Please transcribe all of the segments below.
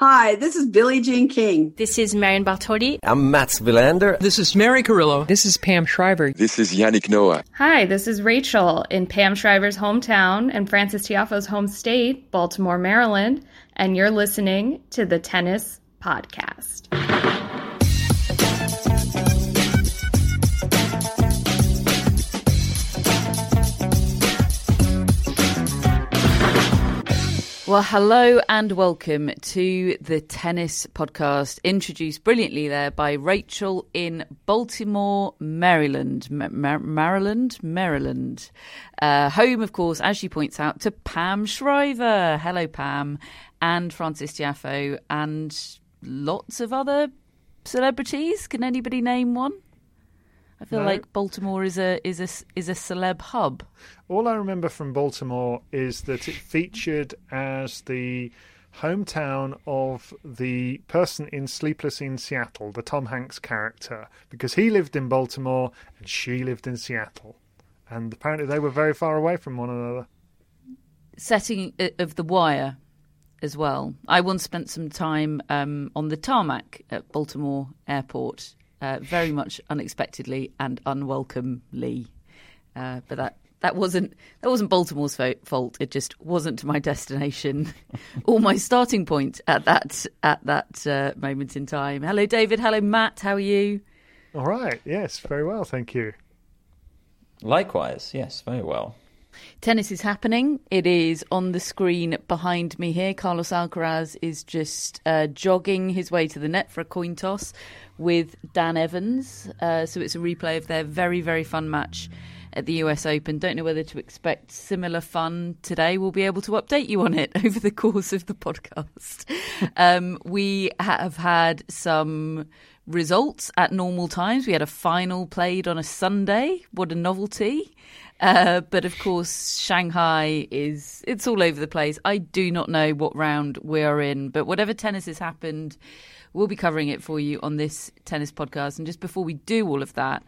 Hi, this is Billie Jean King. This is Marion Bartoli. I'm Mats Wilander. This is Mary Carillo. This is Pam Shriver. This is Yannick Noah. Hi, this is Rachel in Pam Shriver's hometown and Frances Tiafoe's home state, Baltimore, Maryland, and you're listening to the Tennis Podcast. Well, hello and welcome to the Tennis Podcast, introduced brilliantly there by Rachel in Baltimore, Maryland. Mar- Maryland? Maryland. Uh, home, of course, as she points out, to Pam Shriver. Hello, Pam. And Frances Tiafoe and lots of other celebrities. Can anybody name one? I feel No. like Baltimore is a is a is a celeb hub. All I remember from Baltimore is that it featured as the hometown of the person in Sleepless in Seattle, the Tom Hanks character, because he lived in Baltimore and she lived in Seattle. And apparently they were very far away from one another. setting of the wire as well. I once spent some time um, on the tarmac at Baltimore Airport, uh, very much unexpectedly and unwelcomely. Uh, but that that wasn't that wasn't Baltimore's fo- fault. It just wasn't my destination or my starting point at that at that uh, moment in time. Hello, David. Hello, Matt. How are you? All right. Yes, very well. Thank you. Likewise, yes, very well. Tennis is happening. It is on the screen behind me here. Carlos Alcaraz is just uh, jogging his way to the net for a coin toss with Dan Evans. Uh, so it's a replay of their very, very fun match at the US Open. Don't know whether to expect similar fun today. We'll be able to update you on it over the course of the podcast. um, we have had some results at normal times. We had a final played on a Sunday. What a novelty. Uh, but of course, Shanghai is it's all over the place. I do not know what round we are in, but whatever tennis has happened, we'll be covering it for you on this tennis podcast. And just before we do all of that,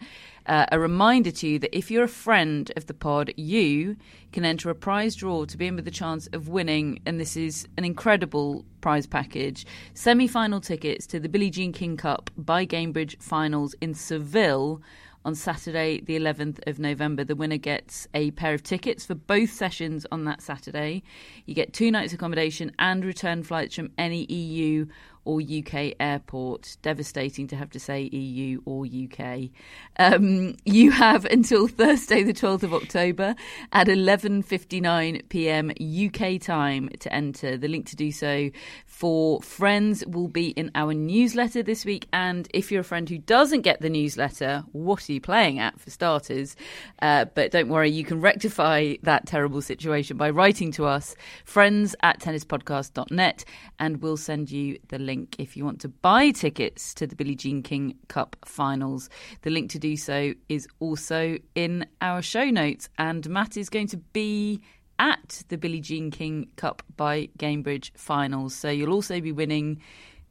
uh, a reminder to you that if you're a friend of the pod, you can enter a prize draw to be in with the chance of winning. And this is an incredible prize package semi final tickets to the Billie Jean King Cup by Gainbridge finals in Seville on Saturday, the 11th of November. The winner gets a pair of tickets for both sessions on that Saturday. You get two nights accommodation and return flights from any EU or UK airport. Devastating to have to say EU or UK. Um, you have until Thursday, the 12th of October at 11:59 p.m. UK time to enter. The link to do so for friends will be in our newsletter this week. And if you're a friend who doesn't get the newsletter, what are you playing at for starters? Uh, but don't worry, you can rectify that terrible situation by writing to us, friends at tennispodcast.net, and we'll send you the link if you want to buy tickets to the Billie Jean King Cup finals. The link to do so is also in our show notes. And Matt is going to be at the Billie Jean King Cup by Gainbridge finals. So you'll also be winning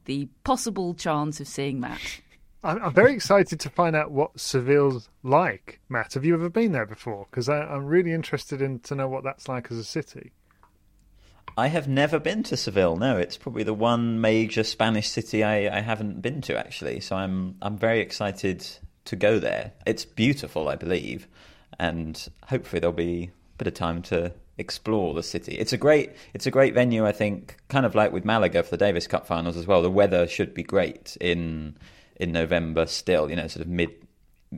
the possible chance of seeing Matt. I'm very excited to find out what Seville's like. Matt, have you ever been there before? Because I'm really interested in to know what that's like as a city. I have never been to Seville. No, it's probably the one major Spanish city I, I haven't been to actually. So I'm I'm very excited to go there. It's beautiful, I believe, and hopefully there'll be a bit of time to explore the city. It's a great it's a great venue. I think, kind of like with Malaga for the Davis Cup finals as well. The weather should be great in in November. Still, you know, sort of mid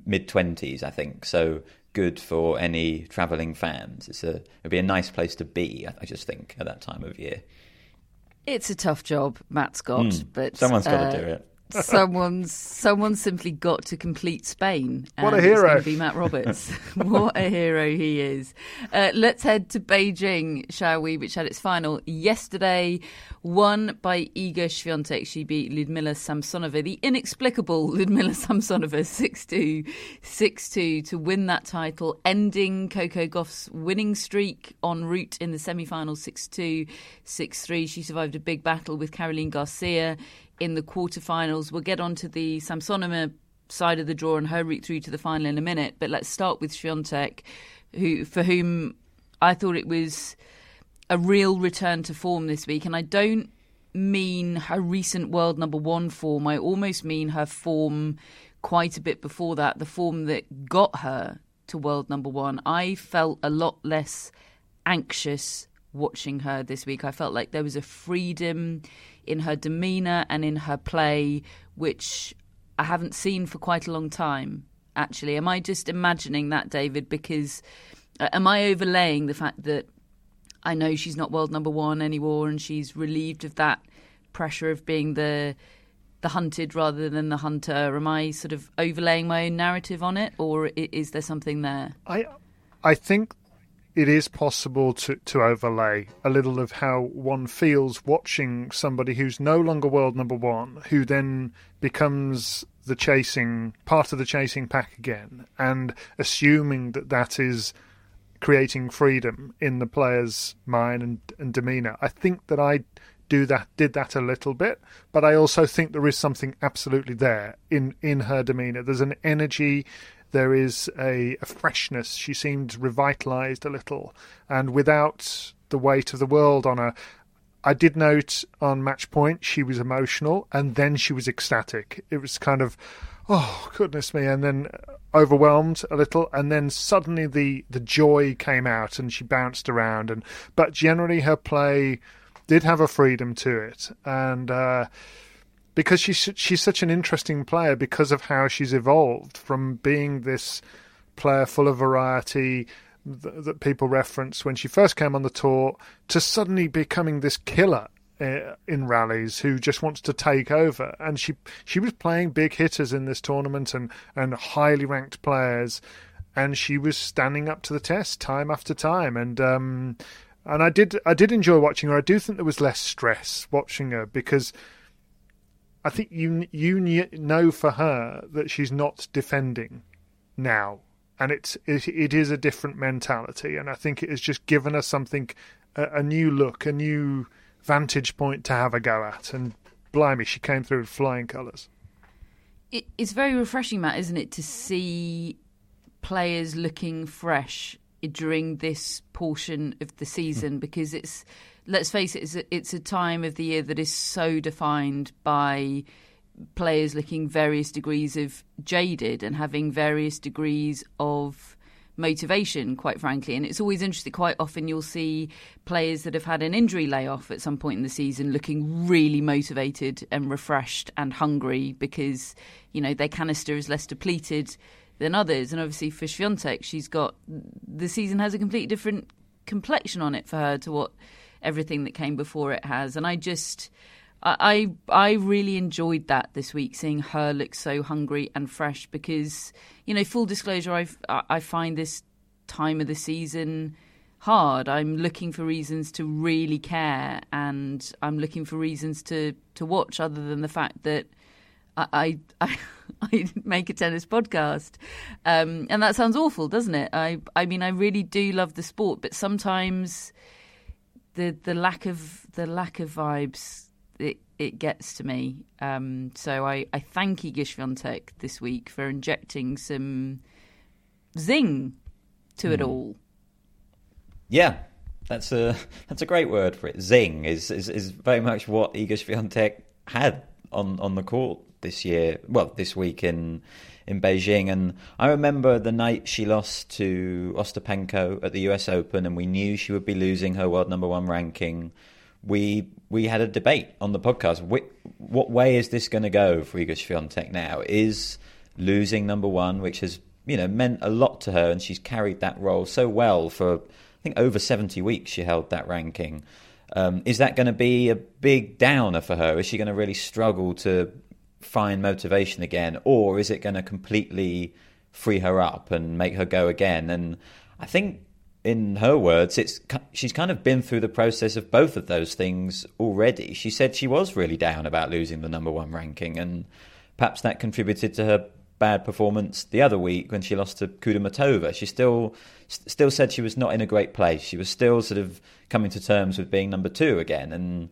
mid twenties. I think so. Good for any travelling fans. It's a it'd be a nice place to be. I just think at that time of year. It's a tough job, Matt Scott, mm, but someone's got uh, to do it someone's someone's simply got to complete Spain. What a hero! It's be Matt Roberts. what a hero he is. Uh, let's head to Beijing, shall we? Which had its final yesterday, won by Iga Swiatek. She beat Ludmila Samsonova, the inexplicable Ludmila Samsonova, 6-2, 6-2 to win that title, ending Coco Gauff's winning streak en route in the semi-finals, 6-2, 6-3. She survived a big battle with Caroline Garcia in the quarterfinals. We'll get onto the Samsonova side of the draw and her route through to the final in a minute. But let's start with Swiatek, who for whom I thought it was a real return to form this week, and I don't mean her recent world number one form. I almost mean her form quite a bit before that, the form that got her to world number one. I felt a lot less anxious watching her this week. I felt like there was a freedom in her demeanour and in her play, which I haven't seen for quite a long time, actually. Am I just imagining that, David? Because uh, am I overlaying the fact that I know she's not world number one anymore and she's relieved of that pressure of being the the hunted rather than the hunter? Am I sort of overlaying my own narrative on it, or is there something there? I I think it is possible to, to overlay a little of how one feels watching somebody who's no longer world number one, who then becomes the chasing part of the chasing pack again, and assuming that that is creating freedom in the player's mind and, and demeanor. I think that I do that did that a little bit, but I also think there is something absolutely there in in her demeanor. There's an energy there is a, a freshness. She seemed revitalized a little, and without the weight of the world on her. I did note on match point she was emotional and then she was ecstatic. It was kind of, oh goodness me, and then overwhelmed a little, and then suddenly the the joy came out and she bounced around. And but generally her play did have a freedom to it, and uh, because she's she's such an interesting player because of how she's evolved from being this player full of variety that, people reference when she first came on the tour to suddenly becoming this killer uh, in rallies who just wants to take over. And she she was playing big hitters in this tournament and and highly ranked players. And she was standing up to the test time after time. And um and I did I did enjoy watching her. I do think there was less stress watching her because I think you you know for her that she's not defending now, and it's it, it is a different mentality, and I think it has just given her something a, a new look, a new vantage point to have a go at, and blimey, she came through with flying colours. It, it's very refreshing, Matt, isn't it, to see players looking fresh during this portion of the season? Hmm. Because it's let's face it, it's a, it's a time of the year that is so defined by players looking various degrees of jaded and having various degrees of motivation, quite frankly. And it's always interesting. Quite often, you'll see players that have had an injury layoff at some point in the season looking really motivated and refreshed and hungry because, you know, their canister is less depleted than others. And obviously, for Swiatek, she's got the season has a completely different complexion on it for her to what everything that came before it has. And I just. I I really enjoyed that this week, seeing her look so hungry and fresh. Because you know, full disclosure, I I find this time of the season hard. I'm looking for reasons to really care, and I'm looking for reasons to to watch, other than the fact that I I, I make a tennis podcast, um, and that sounds awful, doesn't it? I I mean, I really do love the sport, but sometimes the the lack of the lack of vibes it it gets to me. Um, so I, I thank Iga Swiatek this week for injecting some zing to mm. it hmm. all. Yeah, that's a that's a great word for it. Zing is is, is very much what Iga Swiatek had on, on the court this year. Well, this week in in Beijing. And I remember the night she lost to Ostapenko at the US Open, and we knew she would be losing her world number one ranking. We we had a debate on the podcast. What, what way is this going to go for Iga Swiatek now? Is losing number one, which has you know meant a lot to her, and she's carried that role so well for I think over seventy weeks. She held that ranking. Um, is that going to be a big downer for her? Is she going to really struggle to find motivation again, or is it going to completely free her up and make her go again? And I think, in her words, it's she's kind of been through the process of both of those things already. She said she was really down about losing the number one ranking, and perhaps that contributed to her bad performance the other week when she lost to Kudermetova. She still still said she was not in a great place. She was still sort of coming to terms with being number two again. And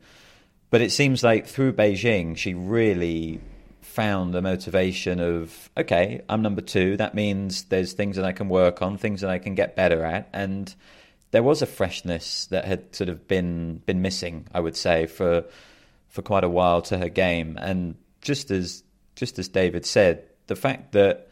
but it seems like through Beijing, she really found the motivation of okay, I'm number two. That means there's things that I can work on, things that I can get better at, and there was a freshness that had sort of been been missing, I would say, for for quite a while to her game. And just as just as David said, the fact that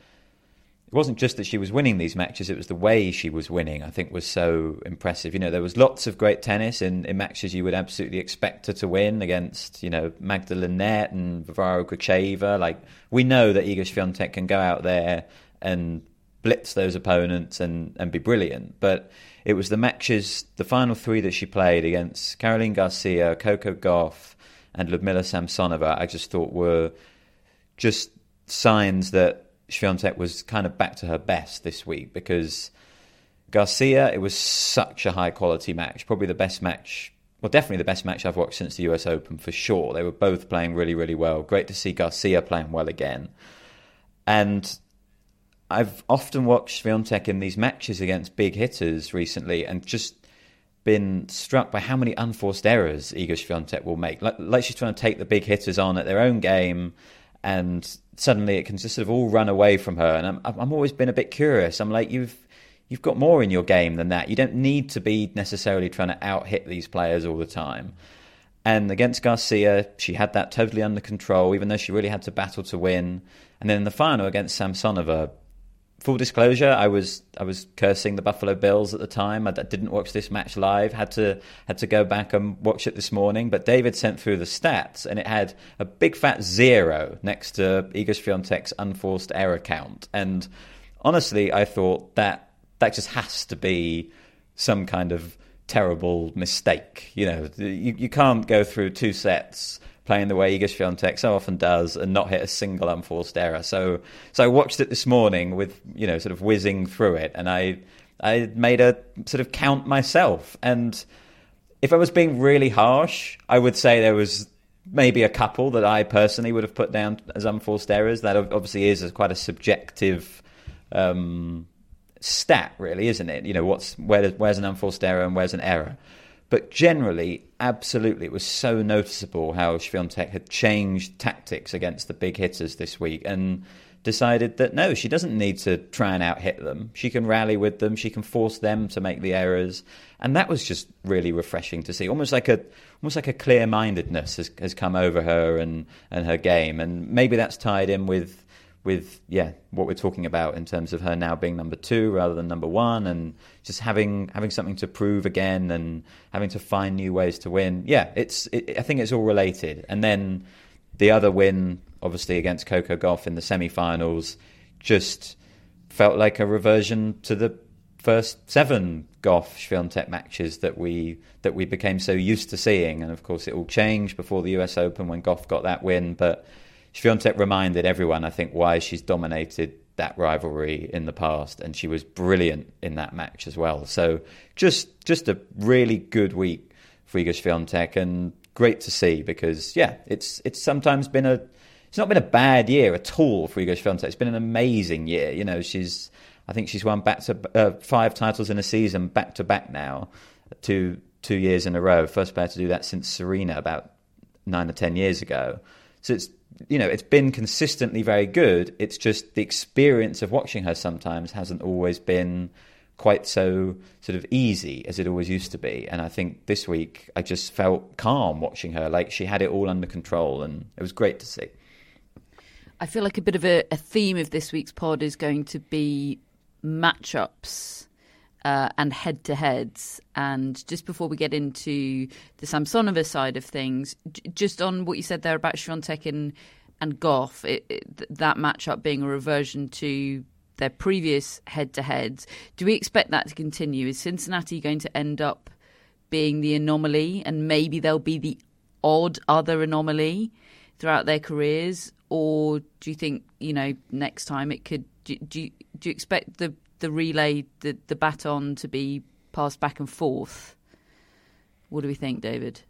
it wasn't just that she was winning these matches, it was the way she was winning, I think was so impressive. You know, there was lots of great tennis in, in matches you would absolutely expect her to win against, you know, Magdalene Net and Varvara Gracheva. Like, we know that Iga Swiatek can go out there and blitz those opponents and, and be brilliant. But it was the matches, the final three that she played against Caroline Garcia, Coco Gauff, and Ludmila Samsonova, I just thought were just signs that Swiatek was kind of back to her best this week because Garcia, it was such a high quality match, probably the best match. Well, definitely the best match I've watched since the US Open for sure. They were both playing really, really well. Great to see Garcia playing well again. And I've often watched Swiatek in these matches against big hitters recently and just been struck by how many unforced errors Iga Swiatek will make. Like, like she's trying to take the big hitters on at their own game and suddenly it can just sort of all run away from her. And I'm I'm always been a bit curious. I'm like you've you've got more in your game than that. You don't need to be necessarily trying to out hit these players all the time. And against Garcia, she had that totally under control, even though she really had to battle to win. And then in the final against Samsonova, full disclosure, I was I was cursing the Buffalo Bills at the time. I didn't watch this match live. had to had to go back and watch it this morning. But David sent through the stats, and it had a big fat zero next to Iga Swiatek's unforced error count. And honestly, I thought that that just has to be some kind of terrible mistake. You know, you, you can't go through two sets playing the way Iga Swiatek so often does and not hit a single unforced error. So so I watched it this morning with you know sort of whizzing through it, and I I made a sort of count myself. And if I was being really harsh, I would say there was maybe a couple that I personally would have put down as unforced errors. That obviously is quite a subjective. Um, stat really isn't it you know what's where, where's an unforced error and where's an error but generally, absolutely, it was so noticeable how Swiatek had changed tactics against the big hitters this week and decided that no, she doesn't need to try and out hit them. She can rally with them. She can force them to make the errors, and that was just really refreshing to see. Almost like a almost like a clear mindedness has, has come over her and and her game, and maybe that's tied in with with yeah what we're talking about in terms of her now being number two rather than number one and just having having something to prove again and having to find new ways to win. Yeah it's it, I think it's all related. And then the other win obviously against Coco Gauff in the semi-finals just felt like a reversion to the first seven Gauff Swiatek matches that we that we became so used to seeing. And of course it all changed before the US Open when Gauff got that win. But Swiatek reminded everyone, I think, why she's dominated that rivalry in the past, and she was brilliant in that match as well. So just just a really good week for Iga Swiatek, and great to see because yeah, it's it's sometimes been a it's not been a bad year at all for Iga Swiatek. It's been an amazing year. You know, she's I think she's won back to uh, five titles in a season back to back now, two two years in a row. First player to do that since Serena about nine or ten years ago. So it's you know, it's been consistently very good. It's just the experience of watching her sometimes hasn't always been quite so sort of easy as it always used to be. And I think this week I just felt calm watching her, like she had it all under control, and it was great to see. I feel like a bit of a, a theme of this week's pod is going to be matchups. Uh, and head to heads. And just before we get into the Samsonova side of things, j- just on what you said there about Swiatek and, and Gauff, it, it, that matchup being a reversion to their previous head to heads, do we expect that to continue? Is Cincinnati going to end up being the anomaly and maybe they'll be the odd other anomaly throughout their careers? Or do you think, you know, next time it could, do, do, do you expect the the relay, the, the baton to be passed back and forth. What do we think, David?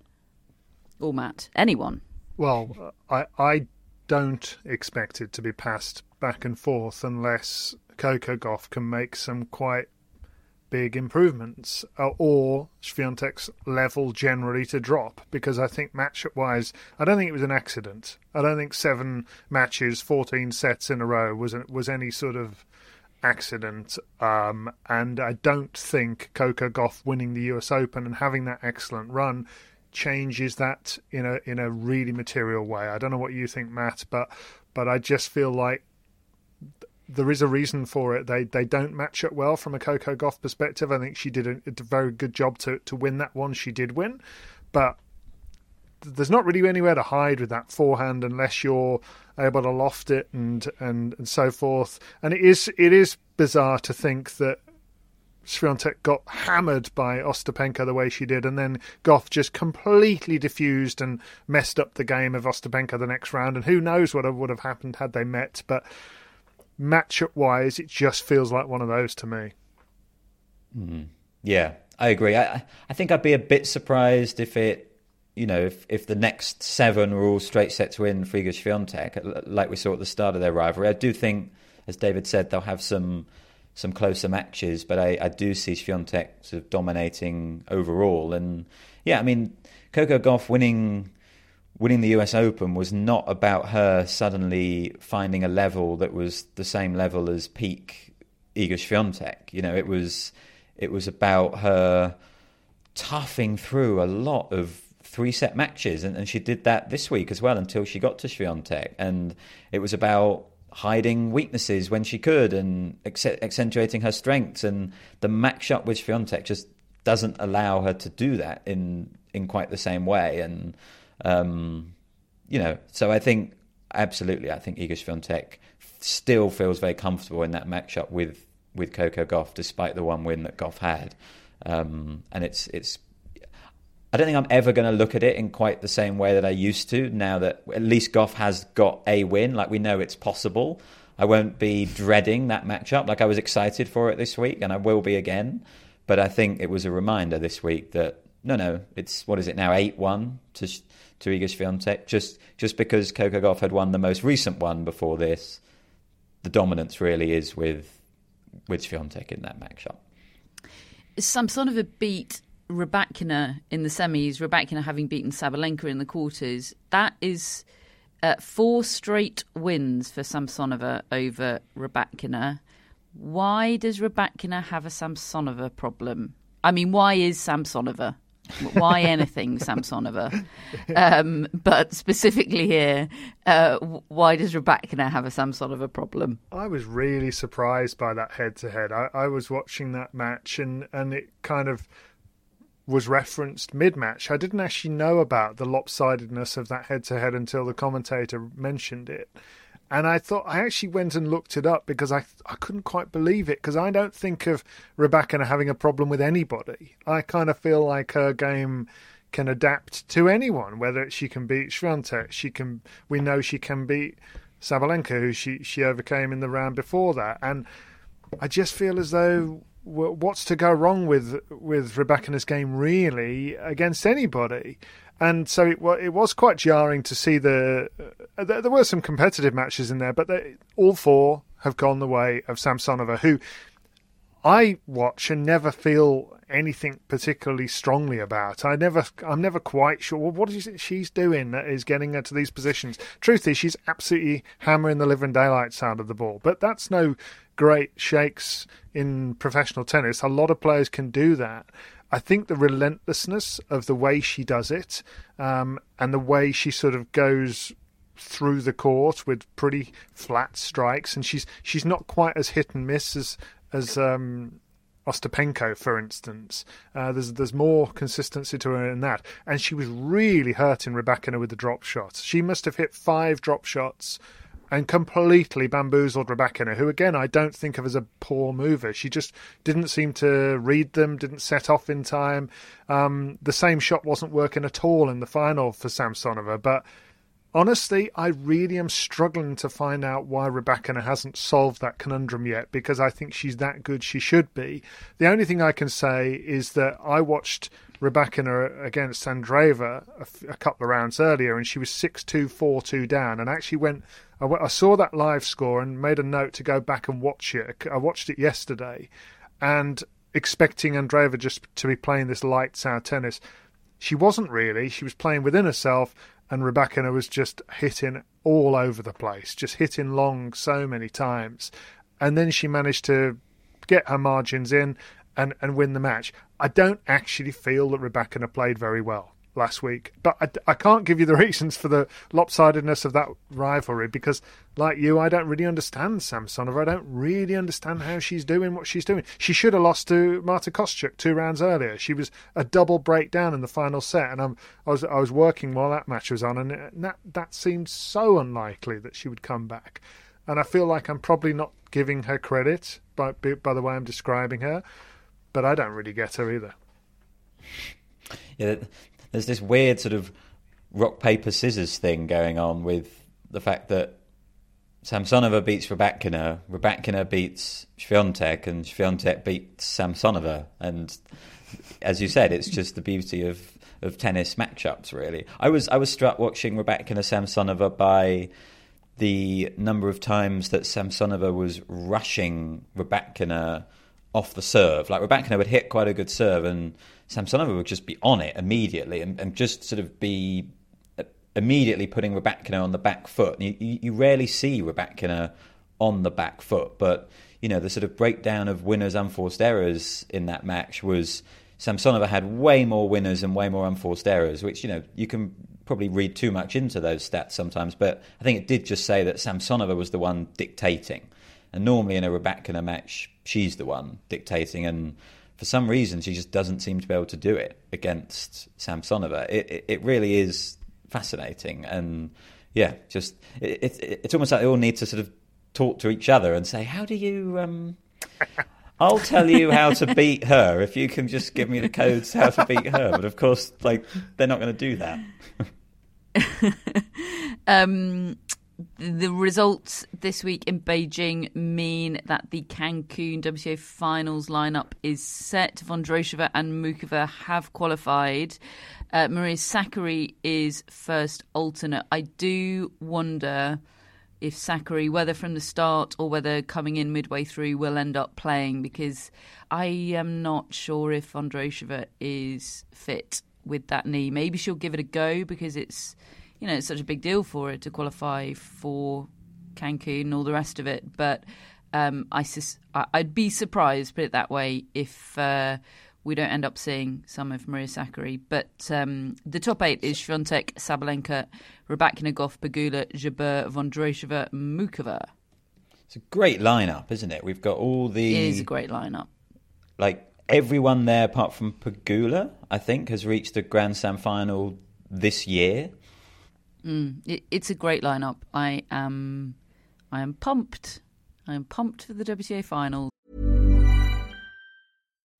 Or Matt? Anyone? Well, I, I don't expect it to be passed back and forth unless Coco Gauff can make some quite big improvements uh, or Swiatek's level generally to drop because I think matchup wise I don't think it was an accident. I don't think seven matches, 14 sets in a row was was any sort of accident. Um, and I don't think Coco Gauff winning the US Open and having that excellent run changes that in a in a really material way. I don't know what you think, Matt, but but I just feel like there is a reason for it. They they don't match up well from a Coco Gauff perspective. I think she did a, a very good job to to win that one. She did win, but there's not really anywhere to hide with that forehand unless you're able to loft it and and and so forth. And it is it is bizarre to think that Swiatek got hammered by Ostapenko the way she did, and then Gauff just completely diffused and messed up the game of Ostapenko the next round. And who knows what would have happened had they met? But matchup wise, it just feels like one of those to me. Mm. Yeah, I agree. I I think I'd be a bit surprised if it you know, if, if the next seven were all straight sets win for Iga Swiatek, uh, like we saw at the start of their rivalry, I do think, as David said, they'll have some some closer matches, but I, I do see Swiatek sort of dominating overall. And yeah, I mean, Coco Gauff winning winning the US Open was not about her suddenly finding a level that was the same level as peak Iga Swiatek. You know, it was it was about her toughing through a lot of three set matches, and, and she did that this week as well until she got to Swiatek, and it was about hiding weaknesses when she could and accentuating her strengths, and the match up with Swiatek just doesn't allow her to do that in in quite the same way, and um, you know, so I think absolutely, I think Iga Swiatek still feels very comfortable in that matchup with with Coco Gauff, despite the one win that Gauff had. Um, and it's it's I don't think I'm ever going to look at it in quite the same way that I used to now that at least Gauff has got a win. Like we know it's possible. I won't be dreading that matchup. Like I was excited for it this week and I will be again. But I think it was a reminder this week that no, no, it's what is it now, 8 1 to, to Iga Swiatek. Just, just because Coco Gauff had won the most recent one before this, the dominance really is with, with Swiatek in that matchup. Samsonova beat Rybakina in the semis, Rybakina having beaten Sabalenka in the quarters, that is uh, four straight wins for Samsonova over Rybakina. Why does Rybakina have a Samsonova problem? I mean, why is Samsonova? Why anything Samsonova? Um, but specifically here, uh, why does Rybakina have a Samsonova problem? I was really surprised by that head to head. I was watching that match and, and it kind of was referenced mid match. I didn't actually know about the lopsidedness of that head to head until the commentator mentioned it. And I thought I actually went and looked it up because I I couldn't quite believe it because I don't think of Rybakina having a problem with anybody. I kind of feel like her game can adapt to anyone, whether she can beat Swiatek, she can. We know she can beat Sabalenka, who she she overcame in the round before that, and I just feel as though what's to go wrong with with Rybakina's game really against anybody? And so it, it was quite jarring to see the. Uh, there were some competitive matches in there, but they, all four have gone the way of Samsonova, who I watch and never feel anything particularly strongly about. I never, I'm never quite sure. Well, what is it she's doing that is getting her to these positions? Truth is, she's absolutely hammering the living daylights out of the ball, but that's no great shakes in professional tennis. A lot of players can do that. I think the relentlessness of the way she does it um, and the way she sort of goes through the court with pretty flat strikes, and she's she's not quite as hit and miss as as um, Ostapenko, for instance. Uh, there's there's more consistency to her in that, and she was really hurting Rybakina with the drop shots. She must have hit five drop shots and completely bamboozled Rybakina, who again I don't think of as a poor mover. She just didn't seem to read them, didn't set off in time. Um, the same shot wasn't working at all in the final for Samsonova, but honestly, I really am struggling to find out why Rybakina hasn't solved that conundrum yet because I think she's that good she should be. The only thing I can say is that I watched Rybakina against Andreeva a, couple of rounds earlier and she was 6 2 4 2 down and actually went. I, I saw that live score and made a note to go back and watch it. I watched it yesterday and expecting Andreeva just to be playing this lights out tennis. She wasn't really. She was playing within herself and Rybakina was just hitting all over the place, just hitting long so many times. And then she managed to get her margins in and, and win the match. I don't actually feel that Rybakina played very well last week. But I, I, can't give you the reasons for the lopsidedness of that rivalry because, like you, I don't really understand Samsonova. I don't really understand how she's doing what she's doing. She should have lost to Marta Kostyuk two rounds earlier. She was a double breakdown in the final set, and I'm, I was I was working while that match was on, and that that seemed so unlikely that she would come back. And I feel like I'm probably not giving her credit by by the way I'm describing her, but I don't really get her either. Yeah, there's this weird sort of rock paper scissors thing going on with the fact that Samsonova beats Rybakina, Rybakina beats Swiatek, and Swiatek beats Samsonova. And as you said, it's just the beauty of, of tennis matchups. Really, I was I was struck watching Rybakina Samsonova by the number of times that Samsonova was rushing Rybakina off the serve. Like Rybakina would hit quite a good serve, and Samsonova would just be on it immediately and, and just sort of be uh, immediately putting Rybakina on the back foot. You, you, rarely see Rybakina on the back foot, but you know the sort of breakdown of winners unforced errors in that match was Samsonova had way more winners and way more unforced errors, which you know you can probably read too much into those stats sometimes, but I think it did just say that Samsonova was the one dictating. And normally in a Rybakina match, she's the one dictating, and for some reason, she just doesn't seem to be able to do it against Samsonova. It, it, it really is fascinating, and yeah, just it, it, it's almost like they all need to sort of talk to each other and say, "How do you?" Um, I'll tell you how to beat her if you can just give me the codes how to beat her. But of course, like they're not going to do that. um, the results this week in Beijing mean that the Cancun WTA finals lineup is set. Vondrousova and Muchova have qualified. Uh, Maria Sakkari is first alternate. I do wonder if Sakkari, whether from the start or whether coming in midway through, will end up playing because I am not sure if Vondrousova is fit with that knee. Maybe she'll give it a go because it's you know, it's such a big deal for it to qualify for Cancun and all the rest of it. But um, I sus- I'd be surprised, put it that way, if uh, we don't end up seeing some of Maria Sakkari. But um, the top eight is Swiatek, Sabalenka, Rybakina, Gauff, Pegula, Jabeur, Vondrousova, Muchova. It's a great lineup, isn't it? We've got all the. It is a great lineup. Like everyone there, apart from Pegula, I think, has reached the Grand Slam final this year. Mm, it, it's a great lineup. I am, I am pumped. I am pumped for the WTA final.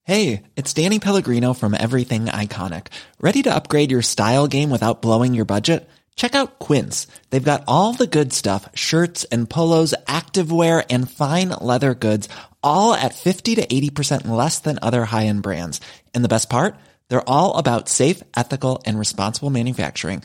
Hey, it's Danny Pellegrino from Everything Iconic. Ready to upgrade your style game without blowing your budget? Check out Quince. They've got all the good stuff: shirts and polos, activewear, and fine leather goods, all at fifty to eighty percent less than other high-end brands. And the best part? They're all about safe, ethical, and responsible manufacturing.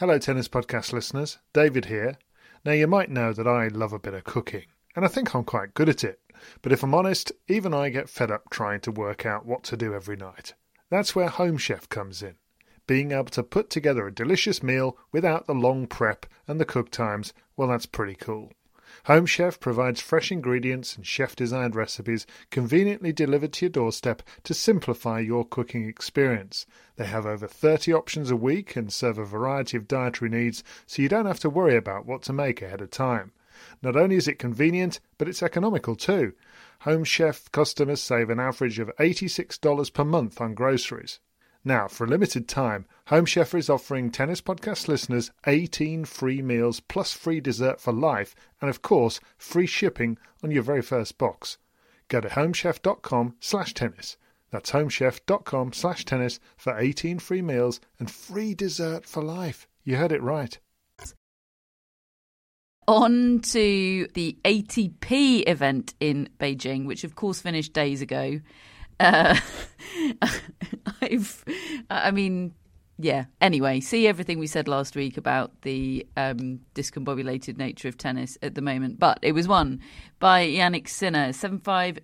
Hello, Tennis Podcast listeners. David here. Now, you might know that I love a bit of cooking, and I think I'm quite good at it. But if I'm honest, even I get fed up trying to work out what to do every night. That's where Home Chef comes in. Being able to put together a delicious meal without the long prep and the cook times, well, that's pretty cool. Home Chef provides fresh ingredients and chef designed recipes conveniently delivered to your doorstep to simplify your cooking experience. They have over 30 options a week and serve a variety of dietary needs, so you don't have to worry about what to make ahead of time. Not only is it convenient, but it's economical too. Home Chef customers save an average of $86 per month on groceries. Now, for a limited time, Home Chef is offering Tennis Podcast listeners 18 free meals plus free dessert for life, and of course, free shipping on your very first box. Go to homechef.com slash tennis. That's homechef.com slash tennis for 18 free meals and free dessert for life. You heard it right. On to the ATP event in Beijing, which of course finished days ago. Uh, I've, I mean, yeah. Anyway, see everything we said last week about the um, discombobulated nature of tennis at the moment. But it was won by Jannik Sinner, 7 5,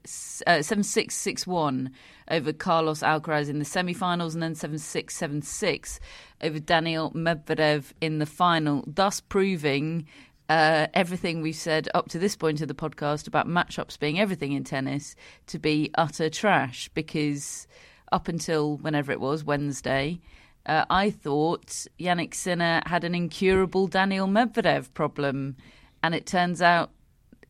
uh, 7 6 6 1 over Carlos Alcaraz in the semi finals, and then 7 6 7 6 over Daniil Medvedev in the final, thus proving uh, everything we've said up to this point of the podcast about matchups being everything in tennis to be utter trash because up until whenever it was, Wednesday, uh, I thought Jannik Sinner had an incurable Daniil Medvedev problem, and it turns out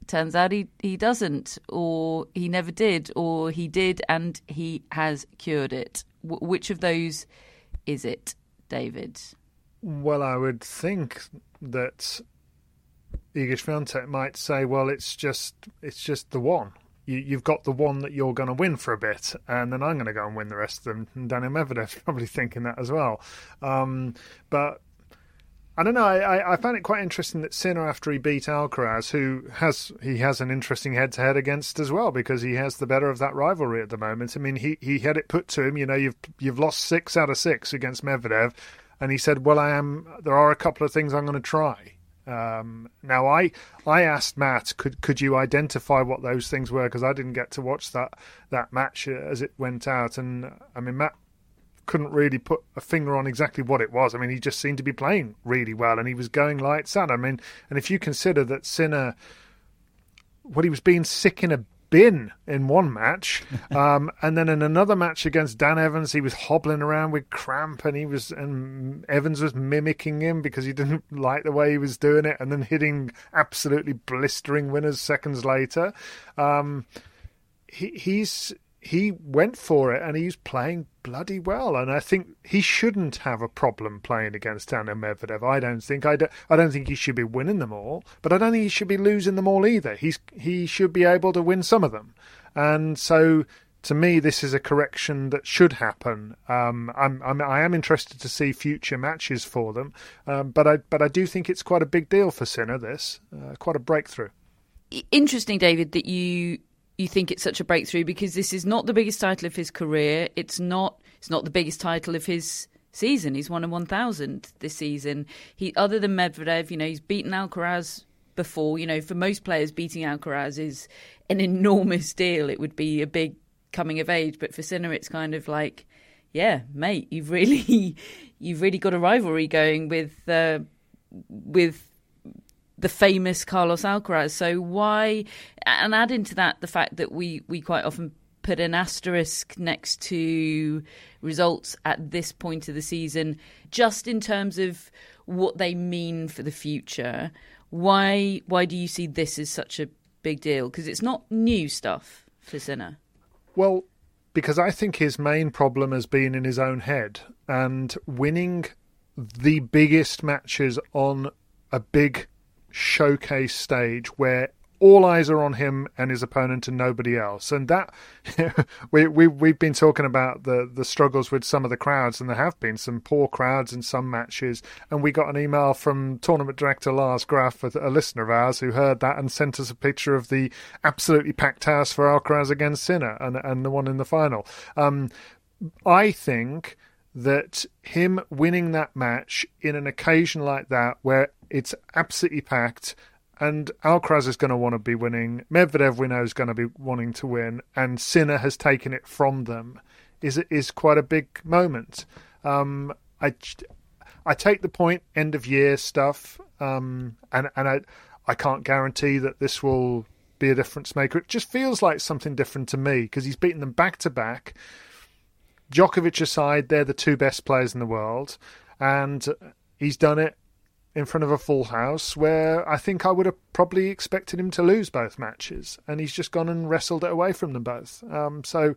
turns out he, he doesn't, or he never did, or he did and he has cured it. W- which of those is it, David? Well, I would think that Iga Swiatek might say, "Well, it's just it's just the one. You, you've got the one that you're going to win for a bit, and then I'm going to go and win the rest of them." And Daniil Medvedev's probably thinking that as well. Um, but I don't know. I, I found it quite interesting that Sinner, after he beat Alcaraz, who has he has an interesting head-to-head against as well because he has the better of that rivalry at the moment. I mean, he, he had it put to him. You know, you've you've lost six out of six against Medvedev, and he said, "Well, I am. There are a couple of things I'm going to try." Um, now, I I asked Matt, could could you identify what those things were? Because I didn't get to watch that that match as it went out, and I mean Matt couldn't really put a finger on exactly what it was. I mean, he just seemed to be playing really well, and he was going lights out. I mean, and if you consider that Sinner, what he was being sick in a bin in one match, um, and then in another match against Dan Evans, he was hobbling around with cramp, and he was and Evans was mimicking him because he didn't like the way he was doing it, and then hitting absolutely blistering winners seconds later. Um, he, he's he went for it and he's playing bloody well. And I think he shouldn't have a problem playing against Daniil Medvedev. I don't think I don't, I don't think he should be winning them all, but I don't think he should be losing them all either. He's he should be able to win some of them. And so to me, this is a correction that should happen. Um, I'm, I'm I am interested to see future matches for them, um, but I but I do think it's quite a big deal for Sinner. This uh, quite a breakthrough. Interesting, David, that you you think it's such a breakthrough because this is not the biggest title of his career. It's not. It's not the biggest title of his season. He's won a 1,000 this season. He, other than Medvedev, you know, he's beaten Alcaraz before. You know, for most players, beating Alcaraz is an enormous deal. It would be a big coming of age, but for Sinner, it's kind of like, yeah, mate, you've really, you've really got a rivalry going with, uh, with the famous Carlos Alcaraz. So why, and add into that the fact that we we quite often put an asterisk next to results at this point of the season, just in terms of what they mean for the future. Why why do you see this as such a big deal? Because it's not new stuff for Sinner. Well, because I think his main problem has been in his own head and winning the biggest matches on a big showcase stage where all eyes are on him and his opponent and nobody else. And that we we we've been talking about the the struggles with some of the crowds, and there have been some poor crowds in some matches. And we got an email from tournament director Lars Graf, a, listener of ours, who heard that and sent us a picture of the absolutely packed house for Alcaraz against Sinner and and the one in the final. Um, I think that him winning that match in an occasion like that where it's absolutely packed and Alcaraz is going to want to be winning, Medvedev we know is going to be wanting to win, and Sinner has taken it from them, is is quite a big moment. Um, I I take the point end of year stuff, um, and and I I can't guarantee that this will be a difference maker. It just feels like something different to me because he's beaten them back to back. Djokovic aside, they're the two best players in the world, and he's done it in front of a full house where I think I would have probably expected him to lose both matches, and he's just gone and wrestled it away from them both. Um, so,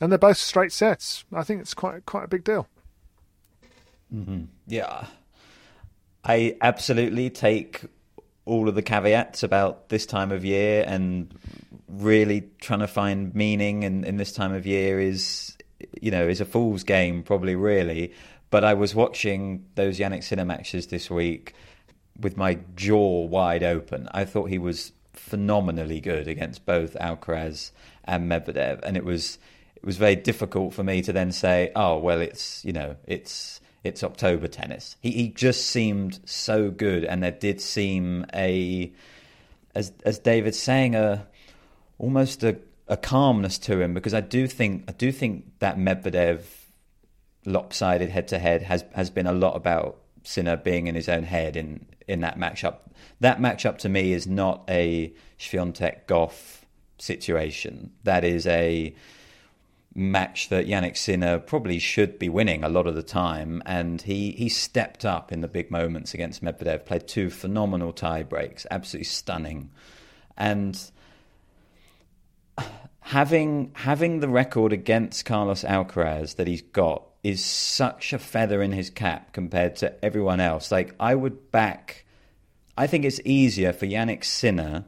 and they're both straight sets. I think it's quite quite a big deal. Mm-hmm. Yeah, I absolutely take all of the caveats about this time of year and really trying to find meaning in, in this time of year is you know is a fool's game probably really but I was watching those Jannik Sinner matches this week with my jaw wide open. I thought he was phenomenally good against both Alcaraz and Medvedev, and it was it was very difficult for me to then say, "Oh, well, it's you know, it's it's October tennis." He he just seemed so good, and there did seem a as as David's saying a almost a, a calmness to him because I do think I do think that Medvedev lopsided head to head has has been a lot about Sinner being in his own head in in that matchup. That matchup to me is not a Swiatek Gauff situation. That is a match that Jannik Sinner probably should be winning a lot of the time, and he he stepped up in the big moments against Medvedev. Played two phenomenal tie breaks, absolutely stunning, and having having the record against Carlos Alcaraz that he's got is such a feather in his cap compared to everyone else. Like I would back. I think it's easier for Jannik Sinner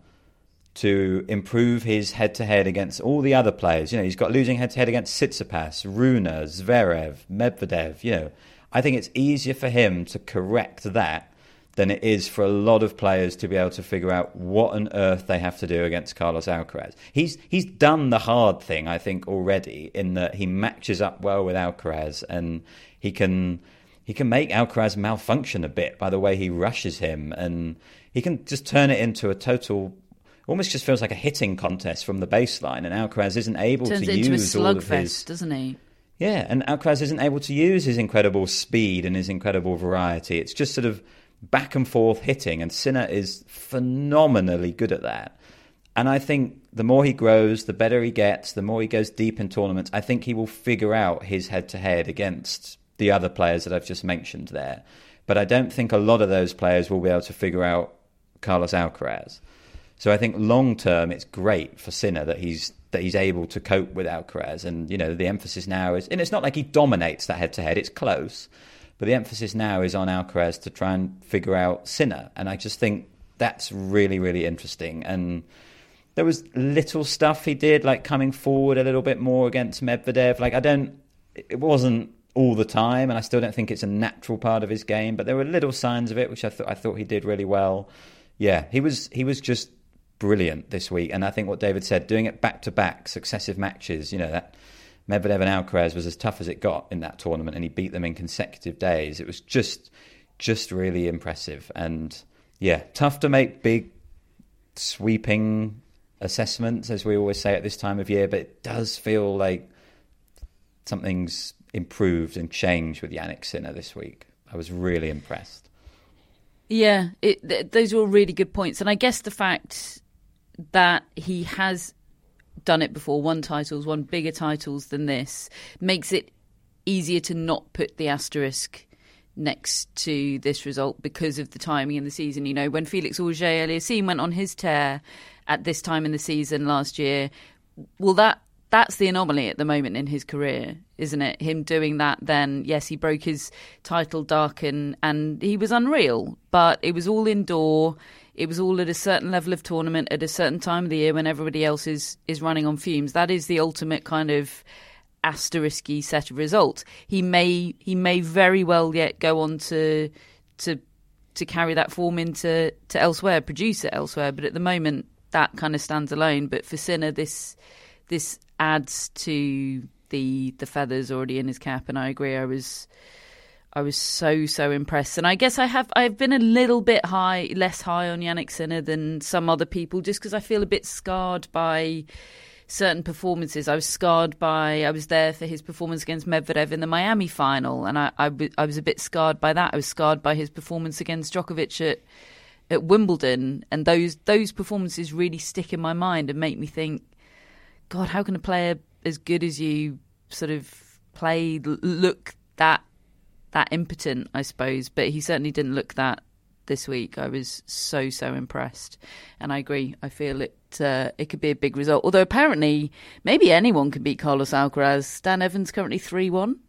to improve his head-to-head against all the other players. You know, he's got losing head-to-head against Tsitsipas, Rune, Zverev, Medvedev. You know, I think it's easier for him to correct that than it is for a lot of players to be able to figure out what on earth they have to do against Carlos Alcaraz. He's he's done the hard thing, I think, already in that he matches up well with Alcaraz and he can he can make Alcaraz malfunction a bit by the way he rushes him and he can just turn it into a total almost just feels like a hitting contest from the baseline and Alcaraz isn't able Turns to use all of slugfest, his doesn't he? yeah, and Alcaraz isn't able to use his incredible speed and his incredible variety. It's just sort of back and forth hitting, and Sinner is phenomenally good at that. And I think the more he grows, the better he gets, the more he goes deep in tournaments. I think he will figure out his head to head against the other players that I've just mentioned there. But I don't think a lot of those players will be able to figure out Carlos Alcaraz. So I think long term, it's great for Sinner that he's that he's able to cope with Alcaraz. And you know, the emphasis now is, and it's not like he dominates that head to head; it's close. But the emphasis now is on Alcaraz to try and figure out Sinner, and I just think that's really, really interesting. And there was little stuff he did, like coming forward a little bit more against Medvedev. Like I don't, it wasn't all the time, and I still don't think it's a natural part of his game. But there were little signs of it, which I thought I thought he did really well. Yeah, he was he was just brilliant this week, and I think what David said, doing it back to back, successive matches, you know that Medvedev and Alcaraz was as tough as it got in that tournament, and he beat them in consecutive days. It was just, just really impressive, and yeah, tough to make big, sweeping assessments, as we always say at this time of year. But it does feel like something's improved and changed with Jannik Sinner this week. I was really impressed. Yeah, it, th- those are all really good points, and I guess the fact that he has done it before, won titles, won bigger titles than this, makes it easier to not put the asterisk next to this result because of the timing in the season. You know, when Felix Auger Aliassime went on his tear at this time in the season last year, well, that that's the anomaly at the moment in his career, isn't it? Him doing that, then yes, he broke his title darken and he was unreal, but it was all indoor. It was all at a certain level of tournament at a certain time of the year when everybody else is is running on fumes. That is the ultimate kind of asterisky set of results. He may he may very well yet go on to to to carry that form into to elsewhere, produce it elsewhere. But at the moment, that kind of stands alone. But for Sinner, this this adds to the the feathers already in his cap, and I agree. I was I was so so impressed, and I guess I have I've been a little bit high, less high on Jannik Sinner than some other people, just because I feel a bit scarred by certain performances. I was scarred by I was there for his performance against Medvedev in the Miami final, and I, I, I was a bit scarred by that. I was scarred by his performance against Djokovic at at Wimbledon, and those those performances really stick in my mind and make me think, God, how can a player as good as you sort of play look that that impotent, I suppose, but he certainly didn't look that this week. I was so so impressed, and I agree. I feel it uh, it could be a big result. Although apparently, maybe anyone can beat Carlos Alcaraz. Dan Evans currently three one.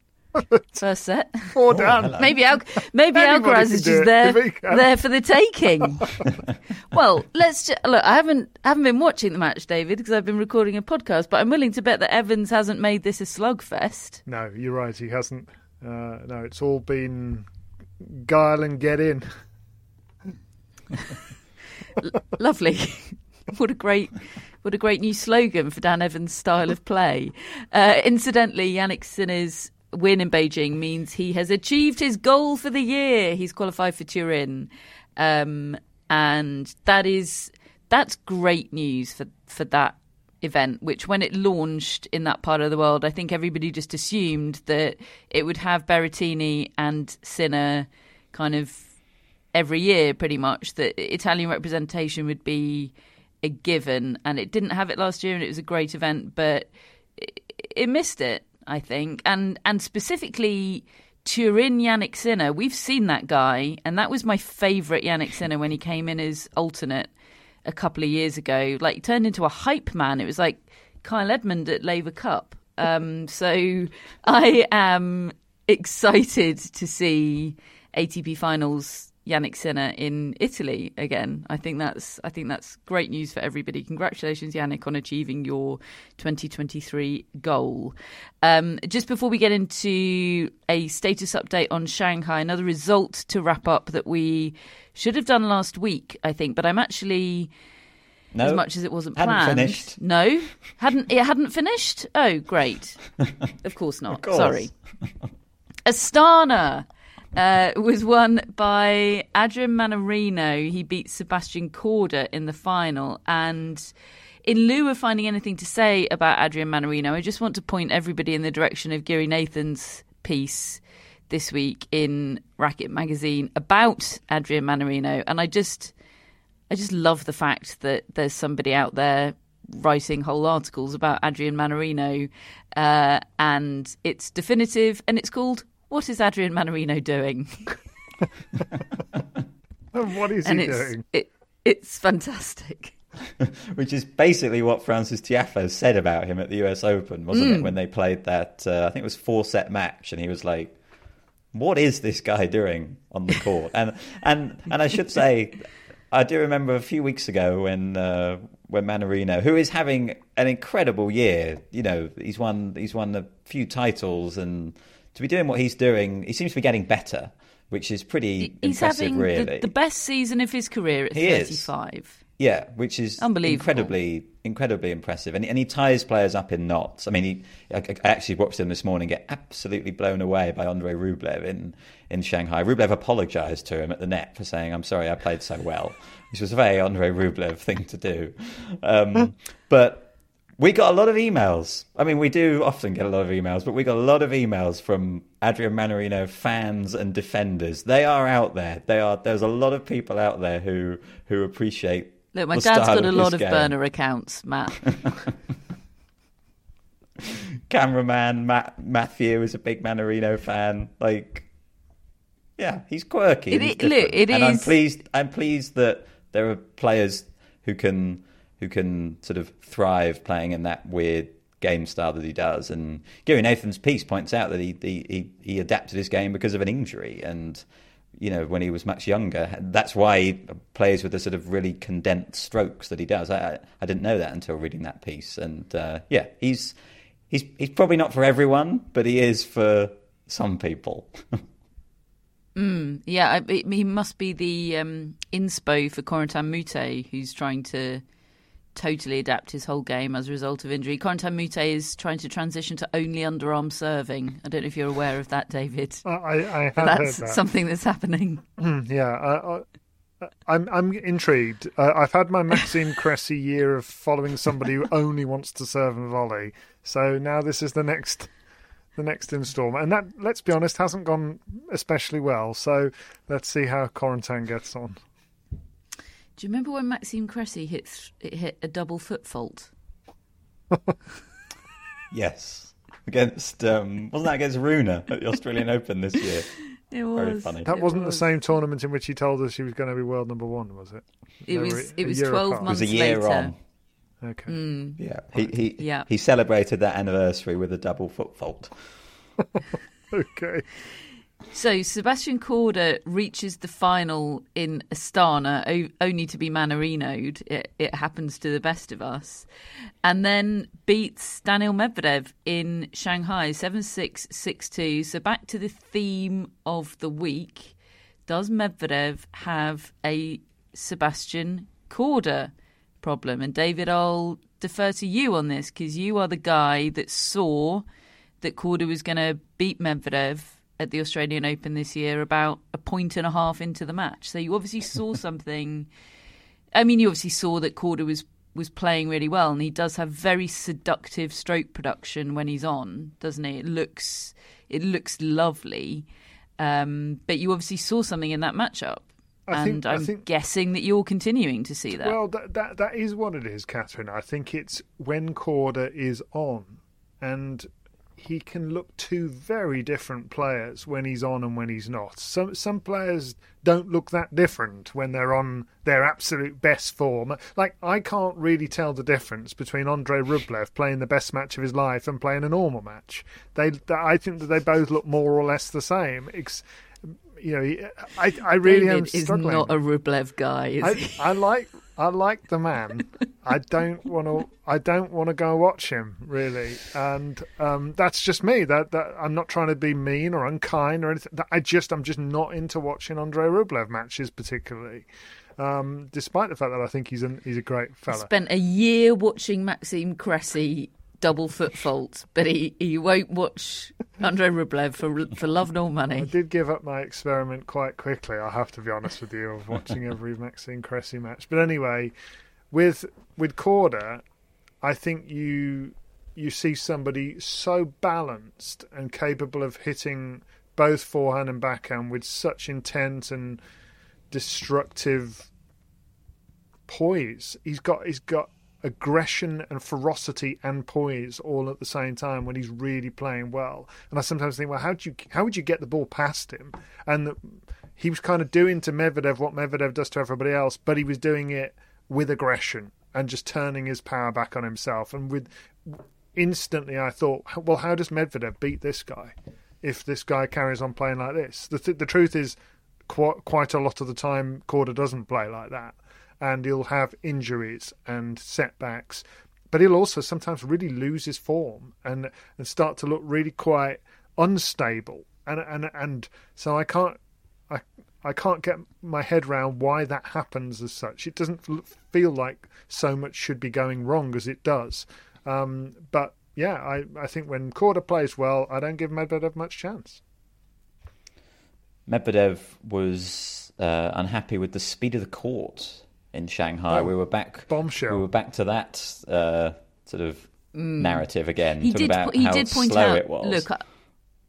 First set. Four down. Oh, maybe Al- maybe Alcaraz is just there there for the taking. well, let's just, look. I haven't haven't been watching the match, David, because I've been recording a podcast. But I'm willing to bet that Evans hasn't made this a slugfest. No, you're right. He hasn't. Uh, no, it's all been guile and get in. L- lovely. what a great, what a great new slogan for Dan Evans' style of play. Uh, incidentally, Jannik Sinner's win in Beijing means he has achieved his goal for the year. He's qualified for Turin, um, and that is that's great news for for that event, which when it launched in that part of the world, I think everybody just assumed that it would have Berrettini and Sinner kind of every year, pretty much, that Italian representation would be a given. And it didn't have it last year, and it was a great event, but it, it missed it, I think. And, and specifically, Turin Jannik Sinner, we've seen that guy, and that was my favourite Jannik Sinner when he came in as alternate a couple of years ago. Like, turned into a hype man. It was like Kyle Edmund at Laver Cup. Um, so I am excited to see ATP finals Jannik Sinner in Italy again. I think that's I think that's great news for everybody. Congratulations, Jannik, on achieving your 2023 goal. Um, just before we get into a status update on Shanghai, another result to wrap up that we should have done last week, I think, but I'm actually. No, as much as it wasn't planned. finished. No, hadn't it hadn't finished? Oh, great! of course not. Of course. Sorry. Astana uh, was won by Adrian Mannarino. He beat Sebastian Korda in the final. And in lieu of finding anything to say about Adrian Mannarino, I just want to point everybody in the direction of Gary Nathan's piece this week in Racquet Magazine about Adrian Mannarino. And I just, I just love the fact that there's somebody out there writing whole articles about Adrian Mannarino, uh, and it's definitive, and it's called "What is Adrian Mannarino doing?" what is and he it's, doing? It, it's fantastic. Which is basically what Frances Tiafoe said about him at the US Open, wasn't Mm. it? When they played that, uh, I think it was four set match, and he was like, "What is this guy doing on the court?" and and and I should say, I do remember a few weeks ago when uh, when Mannarino, who is having an incredible year, you know, he's won he's won a few titles, and to be doing what he's doing, he seems to be getting better, which is pretty He's impressive, having really. the, the best season of his career at He is. 35. Yeah, which is Unbelievable. incredibly, incredibly impressive, and and he ties players up in knots. I mean, he, I, I actually watched him this morning get absolutely blown away by Andrei Rublev in in Shanghai. Rublev apologized to him at the net for saying, "I'm sorry, I played so well," which was a very Andrei Rublev thing to do. Um, but we got a lot of emails. I mean, we do often get a lot of emails, but we got a lot of emails from Adrian Mannarino fans and defenders. They are out there. They are. There's a lot of people out there who who appreciate. Look, my dad's got a lot of game. burner accounts, Matt. Cameraman Matt Matthew is a big Mannarino fan. Like, yeah, he's quirky. It he's i- look, it and I'm pleased. I'm pleased that there are players who can who can sort of thrive playing in that weird game style that he does. And Gary Nathan's piece points out that he he, he, adapted his game because of an injury and. You know, when he was much younger, that's why he plays with the sort of really condensed strokes that he does. I, I- didn't know that until reading that piece, and uh, yeah, he's he's he's probably not for everyone, but he is for some people. Mm, yeah, I, it, he must be the um, inspo for Corentin Moutet, who's trying to totally adapt his whole game as a result of injury. Corentin Moutet is trying to transition to only underarm serving. I don't know if you're aware of that, David. I, I, I have That's heard that. something that's happening. yeah, I, I, I'm I'm intrigued. Uh, I've had my Maxime Cressy year of following somebody who only wants to serve and volley. So now this is the next the next instalment, and that let's be honest hasn't gone especially well. So let's see how Corentin gets on. Do you remember when Maxime Cressy hit it hit a double foot fault? Yes. Against um, wasn't that against Rune at the Australian Open this year? It was Very funny. That It wasn't was. the same tournament in which he told us he was going to be world number one, was it? It They was. a It was year twelve apart. It was a year later. on. Okay. Mm. Yeah, he he Yeah. he celebrated that anniversary with a double foot fault. Okay. So Sebastian Korda reaches the final in Astana, only to be Manarinoed. It, it happens to the best of us, and then beats Daniil Medvedev in Shanghai seven six six two. So back to the theme of the week: Does Medvedev have a Sebastian Korda problem? And David, I'll defer to you on this because you are the guy that saw that Korda was going to beat Medvedev at the Australian Open this year about a point and a half into the match. So you obviously saw something. I mean, you obviously saw that Korda was was playing really well, and he does have very seductive stroke production when he's on, doesn't he? It looks it looks lovely. Um, but you obviously saw something in that matchup, I and think- I'm think- guessing that you're continuing to see that. Well, that, that that is what it is, Catherine. I think it's when Korda is on, and he can look two very different players when he's on and when he's not. Some some players don't look that different when they're on their absolute best form. Like I can't really tell the difference between Andrei Rublev playing the best match of his life and playing a normal match. They, I think that they both look more or less the same. Ex- you know, I I really am David is struggling. not a Rublev guy. Is I, he? I like I like the man. I don't want to. I don't want to go watch him really, and um, that's just me. That that I'm not trying to be mean or unkind or anything. I just I'm just not into watching Andrei Rublev matches particularly. Um, despite the fact that I think he's an, he's a great fella. spent a year watching Maxime Cressy double foot fault, but he, he won't watch Andrei Rublev for for love nor money. I did give up my experiment quite quickly. I have to be honest with you of watching every Maxime Cressy match. But anyway, with with Korda, I think you you see somebody so balanced and capable of hitting both forehand and backhand with such intent and destructive poise. He's got he's got aggression and ferocity and poise all at the same time when he's really playing well. And I sometimes think, well, how do you how would you get the ball past him? And he was kind of doing to Medvedev what Medvedev does to everybody else, but he was doing it with aggression and just turning his power back on himself. And with instantly, I thought, well, how does Medvedev beat this guy if this guy carries on playing like this? The th- the truth is, quite quite a lot of the time, Korda doesn't play like that and he'll have injuries and setbacks. But he'll also sometimes really lose his form and and start to look really quite unstable. And and and so I can't I I can't get my head round why that happens as such. It doesn't feel like so much should be going wrong as it does. Um, but yeah, I, I think when Korda plays well, I don't give Medvedev much chance. Medvedev was uh, unhappy with the speed of the court in Shanghai. Oh, we were back. bombshell. We were back to that uh, sort of narrative again. He did. about He how did point slow out. it was. Look, I,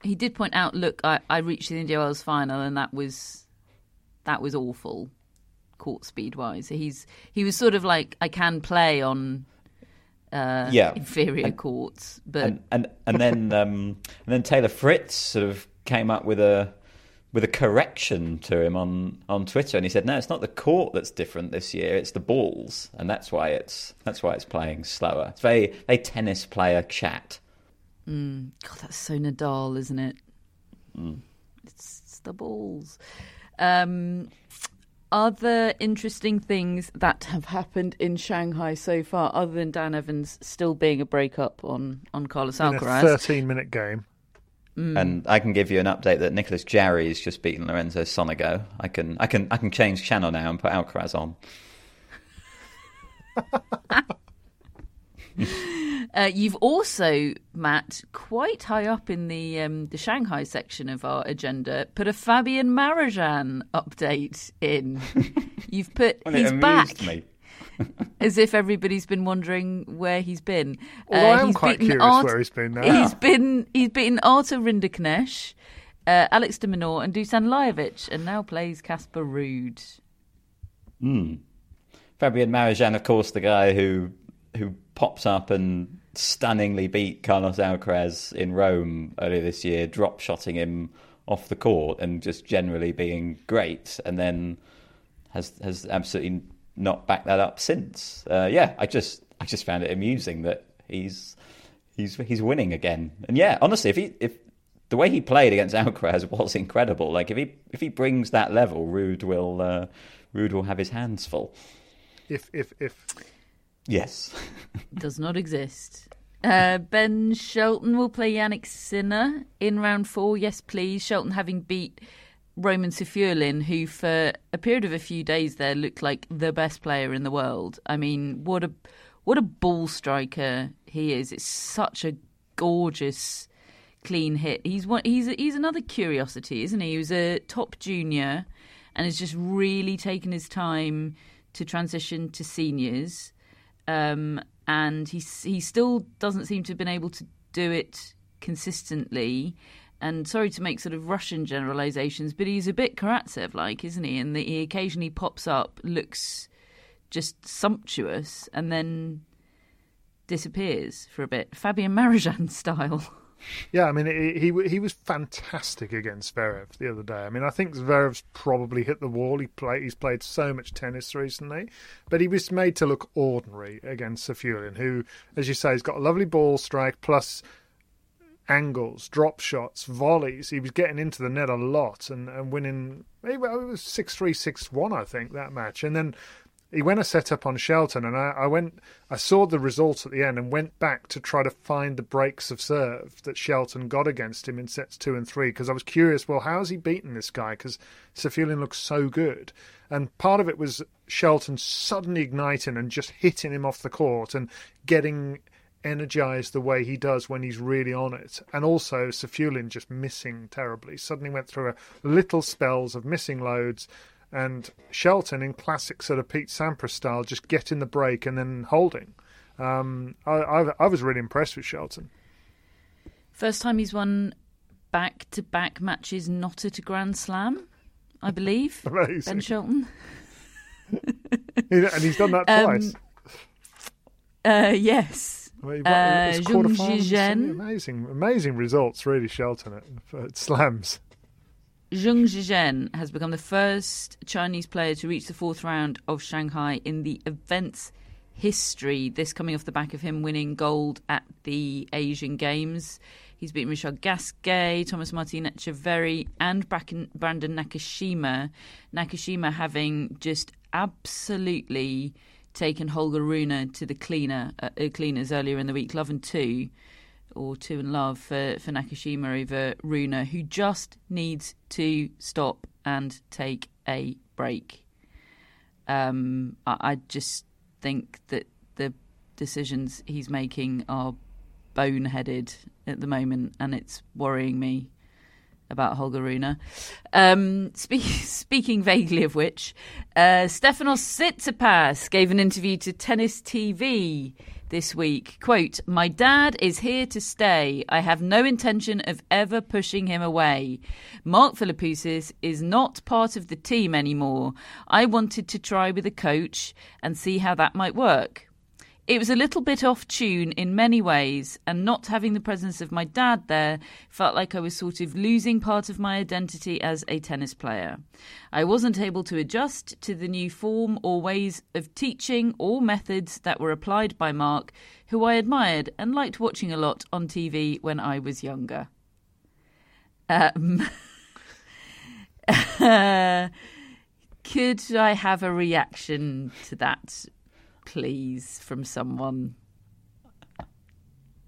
he did point out. Look, I, I reached the Indian Wells final, and that was that was awful, court speed wise. He's he was sort of like I can play on uh, Yeah. inferior And- courts, but and and and then um, and then Taylor Fritz sort of came up with a with a correction to him on, on Twitter, and he said, "No, it's not the court that's different this year; it's the balls, and that's why it's that's why it's playing slower. It's very very tennis player chat." Mm, God, that's so Nadal, isn't it? Mm. It's, it's the balls. Um, other interesting things that have happened in Shanghai so far, other than Dan Evans still being a breakup on on Carlos In a Alcaraz. 13 minute game. Mm. And I can give you an update that Nicolas Jarry has just beaten Lorenzo Sonego. I can I can I can change channel now and put Alcaraz on. Uh, you've also, Matt, quite high up in the um, the Shanghai section of our agenda, put a Fabian Marozsan update in. You've put Well, he's back, me. as if everybody's been wondering where he's been. Although I am he's quite beaten curious where he's been now. He's been he's beaten Arthur Rinderknech, uh, Alex de Minaur, and Dusan Lajovic, and now plays Casper Ruud. Hmm. Fabian Marozsan, of course, the guy who who pops up and stunningly beat Carlos Alcaraz in Rome earlier this year, drop shotting him off the court and just generally being great, and then has has absolutely not backed that up since. Uh, yeah, I just I just found it amusing that he's he's he's winning again, and yeah, honestly, if he if the way he played against Alcaraz was incredible. Like if he if he brings that level, Ruud will uh, Ruud will have his hands full. If if if Yes. Does not exist. Uh, ben Shelton will play Jannik Sinner in round four. Yes, please. Shelton having beat Roman Safiullin, who for a period of a few days there looked like the best player in the world. I mean, what a what a ball striker he is. It's such a gorgeous, clean hit. He's one. He's he's another curiosity, isn't he? He was a top junior, and has just really taken his time to transition to seniors um, and he he still doesn't seem to have been able to do it consistently. And sorry to make sort of Russian generalizations, but he's a bit Karatsev like, isn't he? And he occasionally pops up, looks just sumptuous, and then disappears for a bit. Fabian Marozsan style. Yeah, I mean, he, he was fantastic against Zverev the other day. I mean, I think Zverev's probably hit the wall. He play, he's played so much tennis recently, but he was made to look ordinary against Safiullin, who, as you say, has got a lovely ball strike plus angles, drop shots, volleys. He was getting into the net a lot and, and winning. It was six three, six one, I think that match, and then he went a set up on Shelton, and I, I, went, I saw the results at the end and went back to try to find the breaks of serve that Shelton got against him in sets two and three because I was curious. Well, how has he beaten this guy? Because Safiullin looks so good, and part of it was Shelton suddenly igniting and just hitting him off the court and getting energized the way he does when he's really on it. And also Safiullin just missing terribly. Suddenly went through a little spells of missing loads and Shelton in classic sort of Pete Sampras style, just getting the break and then holding. Um, I, I, I, was really impressed with Shelton. First time he's won back to back matches not at a Grand Slam, I believe. Amazing. Ben Shelton. and he's done that twice. Um, uh, yes. Uh, amazing, amazing results, really, Shelton at slams. Zhang Zhizhen has become the first Chinese player to reach the fourth round of Shanghai in the event's history. This coming off the back of him winning gold at the Asian Games. He's beaten Michel Gasquet, Thomas Martin Etcheverry, and Brandon Nakashima. Nakashima having just absolutely taken Holger Rune to the cleaner uh, cleaners earlier in the week, Love and Two or two in love for, for Nakashima over Rune, who just needs to stop and take a break. Um, I, I just think that the decisions he's making are boneheaded at the moment, and it's worrying me about Holger Rune. Um, spe- speaking vaguely of which, uh, Stefanos Tsitsipas gave an interview to Tennis TV this week. Quote, My dad is here to stay. I have no intention of ever pushing him away. Mark Philippoussis is not part of the team anymore. I wanted to try with a coach and see how that might work. It was a little bit off tune in many ways, and not having the presence of my dad there felt like I was sort of losing part of my identity as a tennis player. I wasn't able to adjust to the new form or ways of teaching or methods that were applied by Mark, who I admired and liked watching a lot on TV when I was younger. Um, could I have a reaction to that please, from someone.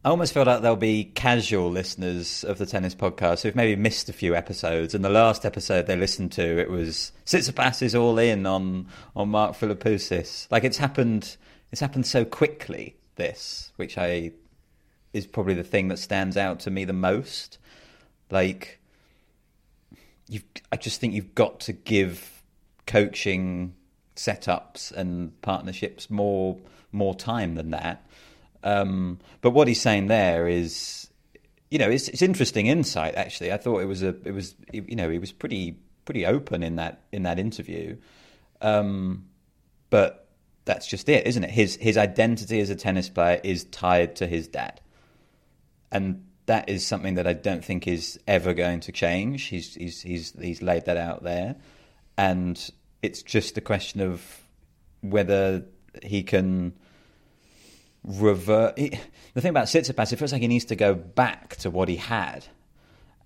I almost feel like there'll be casual listeners of the tennis podcast who've maybe missed a few episodes. And the last episode they listened to, it was Tsitsipas is all in on on Mark Philippoussis. Like it's happened, it's happened so quickly. This, which I is probably the thing that stands out to me the most. Like, you've, I just think you've got to give coaching setups and partnerships more more time than that. Um, but what he's saying there is, you know, it's, it's interesting insight. Actually, I thought it was a it was you know he was pretty pretty open in that in that interview. Um, but that's just it, isn't it? His his identity as a tennis player is tied to his dad, and that is something that I don't think is ever going to change. He's he's he's he's laid that out there, and it's just a question of whether he can revert. He, the thing about Tsitsipas, it feels like he needs to go back to what he had,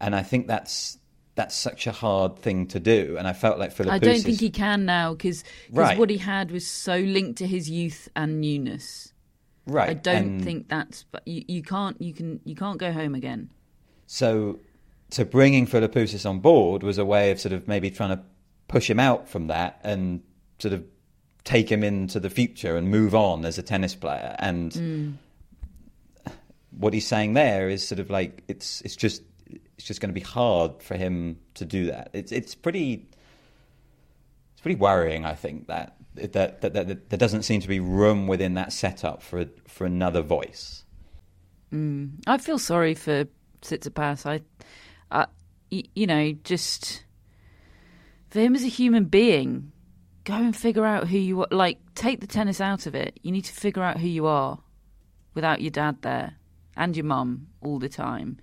and I think that's that's such a hard thing to do. And I felt like Philip. I don't think he can now because Right. what he had was so linked to his youth and newness. right. I don't and think that's. But you, you can't. You can. You can't go home again. so. So bringing Philippoussis on board was a way of sort of maybe trying to push him out from that and sort of take him into the future and move on as a tennis player. And Mm. what he's saying there is sort of like it's it's just it's just going to be hard for him to do that. It's it's pretty it's pretty worrying. I think that that that, that, that there doesn't seem to be room within that setup for for another voice. Mm. I feel sorry for Tsitsipas. I, I, you know, just for him as a human being, go and figure out who you are. Like, take the tennis out of it. You need to figure out who you are without your dad there and your mum all the time.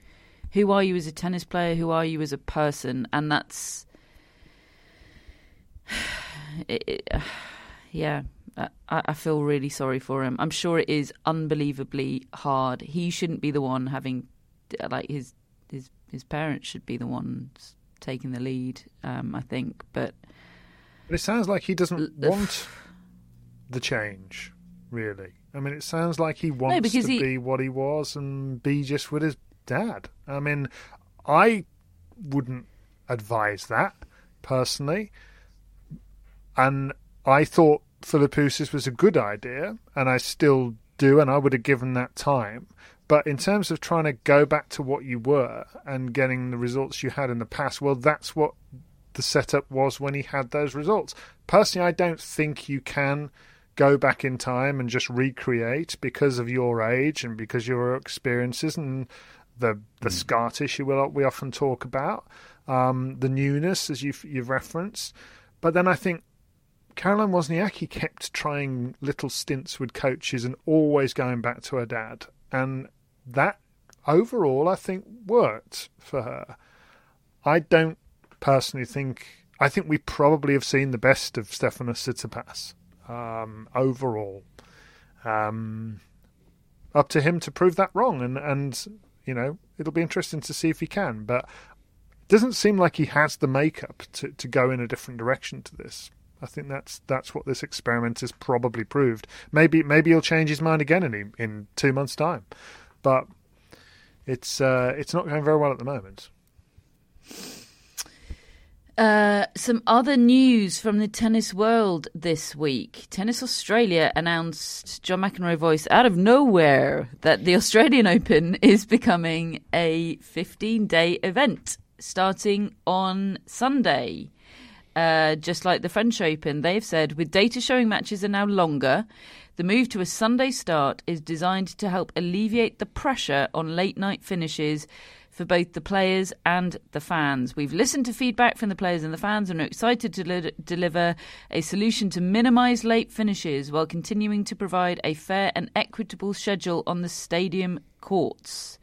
Who are you as a tennis player? Who are you as a person? And that's, it, it, yeah. I, I feel really sorry for him. I'm sure it is unbelievably hard. He shouldn't be the one having, like his his his parents should be the ones taking the lead. Um, I think, but But it sounds like he doesn't want the change, really. I mean, it sounds like he wants because to he- be what he was and be just with his dad. I mean, I wouldn't advise that personally. And I thought Philippoussis was a good idea, and I still do, and I would have given that time. But in terms of trying to go back to what you were and getting the results you had in the past, well, that's what the setup was when he had those results. Personally, I don't think you can go back in time and just recreate because of your age and because your experiences and the the scar tissue we we often talk about, um, the newness as you've you've referenced. But then I think Caroline Wozniacki kept trying little stints with coaches and always going back to her dad, and that overall I think worked for her. I don't personally think. I think we probably have seen the best of Stefanos Tsitsipas um, overall. Um, up to him to prove that wrong, and and you know it'll be interesting to see if he can. But it doesn't seem like he has the makeup to, to go in a different direction to this. I think that's that's what this experiment has probably proved. Maybe maybe he'll change his mind again in in two months' time, but it's uh, it's not going very well at the moment. Uh, some other news from the tennis world this week. Tennis Australia announced John McEnroe voice out of nowhere that the Australian Open is becoming a 15 day event starting on Sunday. Uh, just like the French Open, they've said with data showing matches are now longer, the move to a Sunday start is designed to help alleviate the pressure on late night finishes for both the players and the fans. We've listened to feedback from the players and the fans and are excited to li- deliver a solution to minimise late finishes while continuing to provide a fair and equitable schedule on the stadium courts.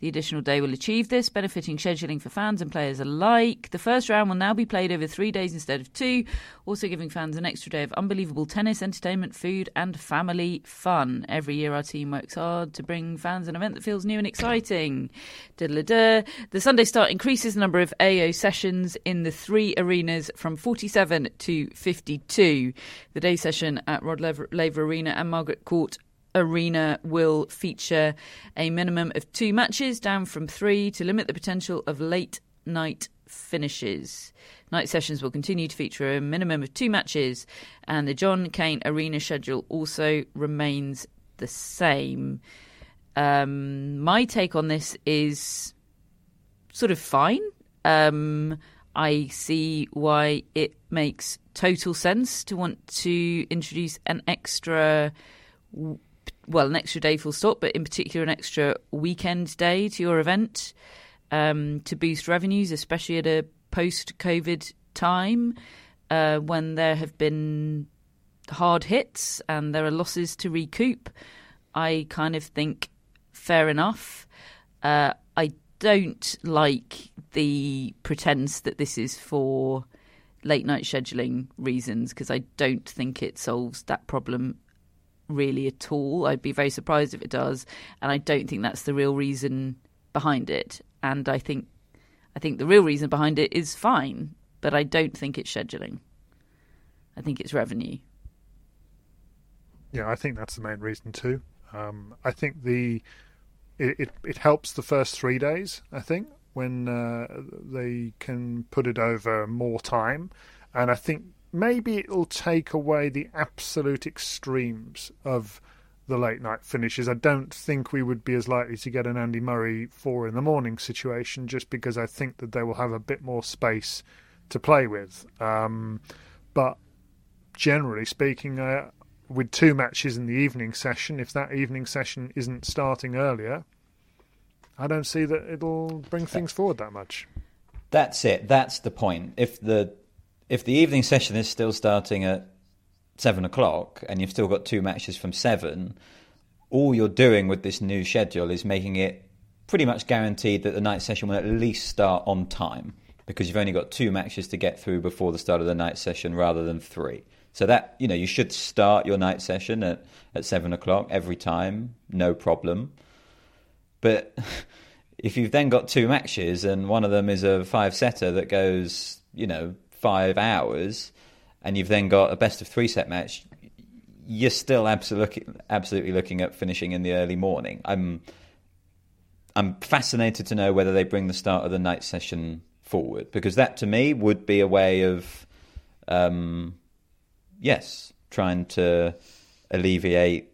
The additional day will achieve this, benefiting scheduling for fans and players alike. The first round will now be played over three days instead of two, also giving fans an extra day of unbelievable tennis, entertainment, food, and family fun. Every year, our team works hard to bring fans an event that feels new and exciting. The Sunday start increases the number of AO sessions in the three arenas from 47 to 52. The day session at Rod Laver Arena and Margaret Court Arena will feature a minimum of two matches, down from three, to limit the potential of late night finishes. Night sessions will continue to feature a minimum of two matches, and the John Cain Arena schedule also remains the same. Um, my take on this is sort of fine. Um, I see why it makes total sense to want to introduce an extra, well, an extra day full stop, but in particular an extra weekend day to your event um, to boost revenues, especially at a post COVID time uh, when there have been hard hits and there are losses to recoup. I kind of think fair enough. Uh, I don't like the pretense that this is for late night scheduling reasons because I don't think it solves that problem really at all. I'd be very surprised if it does, and I don't think that's the real reason behind it. And I think I think the real reason behind it is fine, but I don't think it's scheduling. I think it's revenue. Yeah, I think that's the main reason too. Um, I think the it, it, it helps the first three days. I think when uh, they can put it over more time, and I think maybe it'll take away the absolute extremes of the late night finishes. I don't think we would be as likely to get an Andy Murray four in the morning situation, just because I think that they will have a bit more space to play with. Um, but generally speaking, uh, with two matches in the evening session, if that evening session isn't starting earlier, I don't see that it'll bring things forward that much. That's it. That's the point. If the if the evening session is still starting at seven o'clock and you've still got two matches from seven, all you're doing with this new schedule is making it pretty much guaranteed that the night session will at least start on time because you've only got two matches to get through before the start of the night session rather than three. So that you know you should start your night session at, at seven o'clock every time, no problem. But if you've then got two matches and one of them is a five setter that goes, you know, five hours, and you've then got a best of three set match, you're still absolutely absolutely looking at finishing in the early morning. I'm I'm fascinated to know whether they bring the start of the night session forward because that to me would be a way of um, yes, trying to alleviate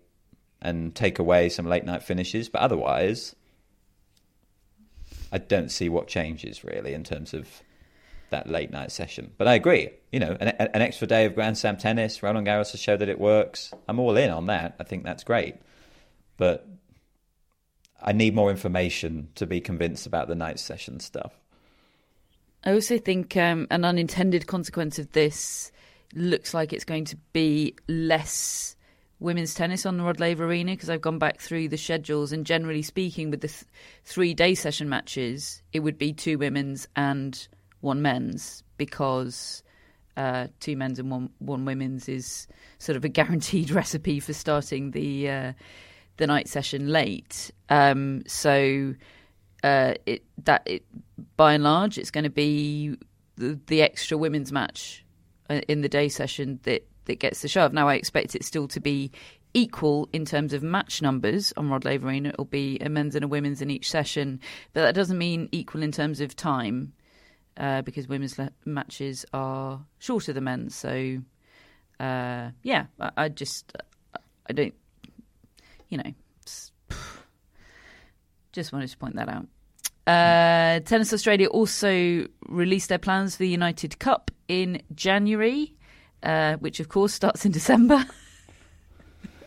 and take away some late night finishes, but otherwise I don't see what changes really in terms of that late night session. But I agree. You know, an, an extra day of Grand Slam tennis, Roland Garros has showed that it works. I'm all in on that. I think that's great. But I need more information to be convinced about the night session stuff. I also think um, an unintended consequence of this looks like it's going to be less women's tennis on the Rod Laver Arena because I've gone back through the schedules and generally speaking, with the th- three day session matches, it would be two women's and one men's because uh, two men's and one one women's is sort of a guaranteed recipe for starting the uh, the night session late. Um, so uh, it that it by and large it's going to be the, the extra women's match uh, in the day session that that gets the shove. Now I expect it still to be equal in terms of match numbers on Rod Laver Arena. It'll be a men's and a women's in each session, but that doesn't mean equal in terms of time uh, because women's le- matches are shorter than men's. So, uh, yeah, I, I, just I don't, you know, just wanted to point that out. Uh, Tennis Australia also released their plans for the United Cup in January, uh, which of course starts in December.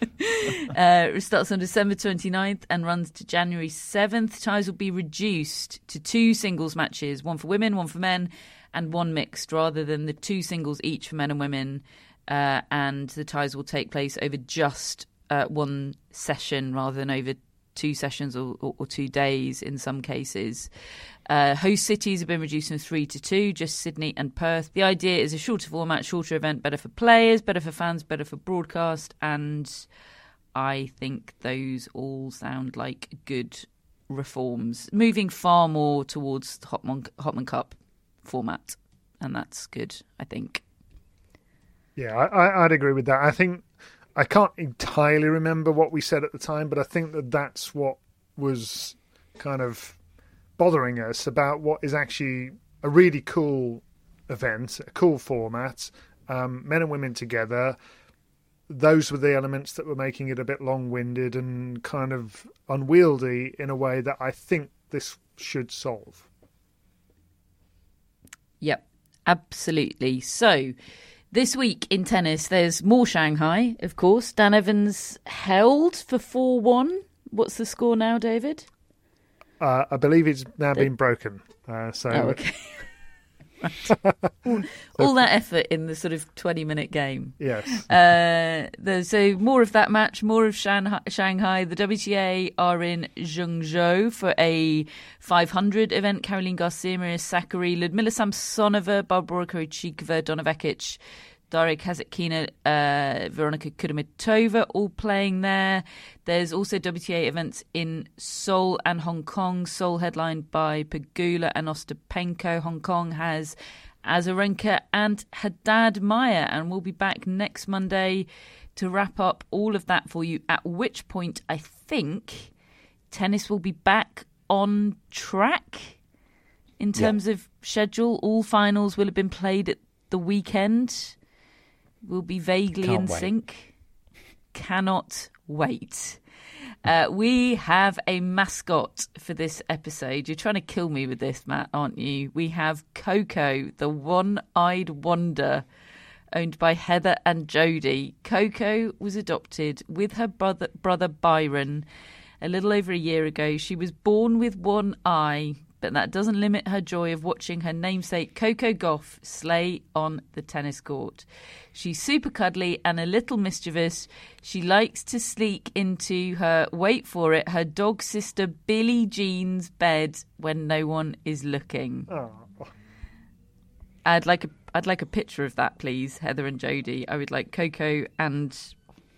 uh, starts on December 29th and runs to January 7th. Ties will be reduced to two singles matches one for women, one for men, and one mixed, rather than the two singles each for men and women. Uh, and the ties will take place over just uh, one session rather than over two sessions or, or, or two days in some cases. Uh, host cities have been reduced from three to two, just Sydney and Perth. The idea is a shorter format, shorter event, better for players, better for fans, better for broadcast, and I think those all sound like good reforms, moving far more towards the Hopman Cup format, and that's good, I think. Yeah, I, I'd agree with that. I think I can't entirely remember what we said at the time, but I think that that's what was kind of bothering us about what is actually a really cool event, a cool format, um, men and women together. Those were the elements that were making it a bit long winded and kind of unwieldy in a way that I think this should solve. Yep, absolutely. So, this week in tennis, there's more Shanghai, of course. Dan Evans held for 4 1. What's the score now, David? Uh, I believe it's now been broken. Uh, so, Oh, okay. all, all that effort in the sort of 20 minute game. yes. Uh, there's so more of that match, more of Shanghai. Shanghai. The WTA are in Zhengzhou for a 500 event. Caroline Garcia, Maria Sakkari, Ludmila Samsonova, Barbara Krejcikova, Donna Vekic, Daria Kasatkina, uh, Veronika Kudermetova, all playing there. There's also WTA events in Seoul and Hong Kong. Seoul headlined by Pegula and Ostapenko. Hong Kong has Azarenka and Haddad Maia, and we'll be back next Monday to wrap up all of that for you. At which point, I think tennis will be back on track in terms of schedule. All finals will have been played at the weekend. We'll be vaguely Can't in wait. sync. Cannot wait. Uh, we have a mascot for this episode. You're trying to kill me with this, Matt, aren't you? We have Coco, the one eyed wonder, owned by Heather and Jody. Coco was adopted with her brother, brother Byron a little over a year ago. She was born with one eye, but that doesn't limit her joy of watching her namesake Coco Gauff slay on the tennis court. She's super cuddly and a little mischievous. She likes to sneak into her, wait for it, her dog sister Billie Jean's bed when no one is looking. Oh. I'd like a I'd like a picture of that, please, Heather and Jody. I would like Coco and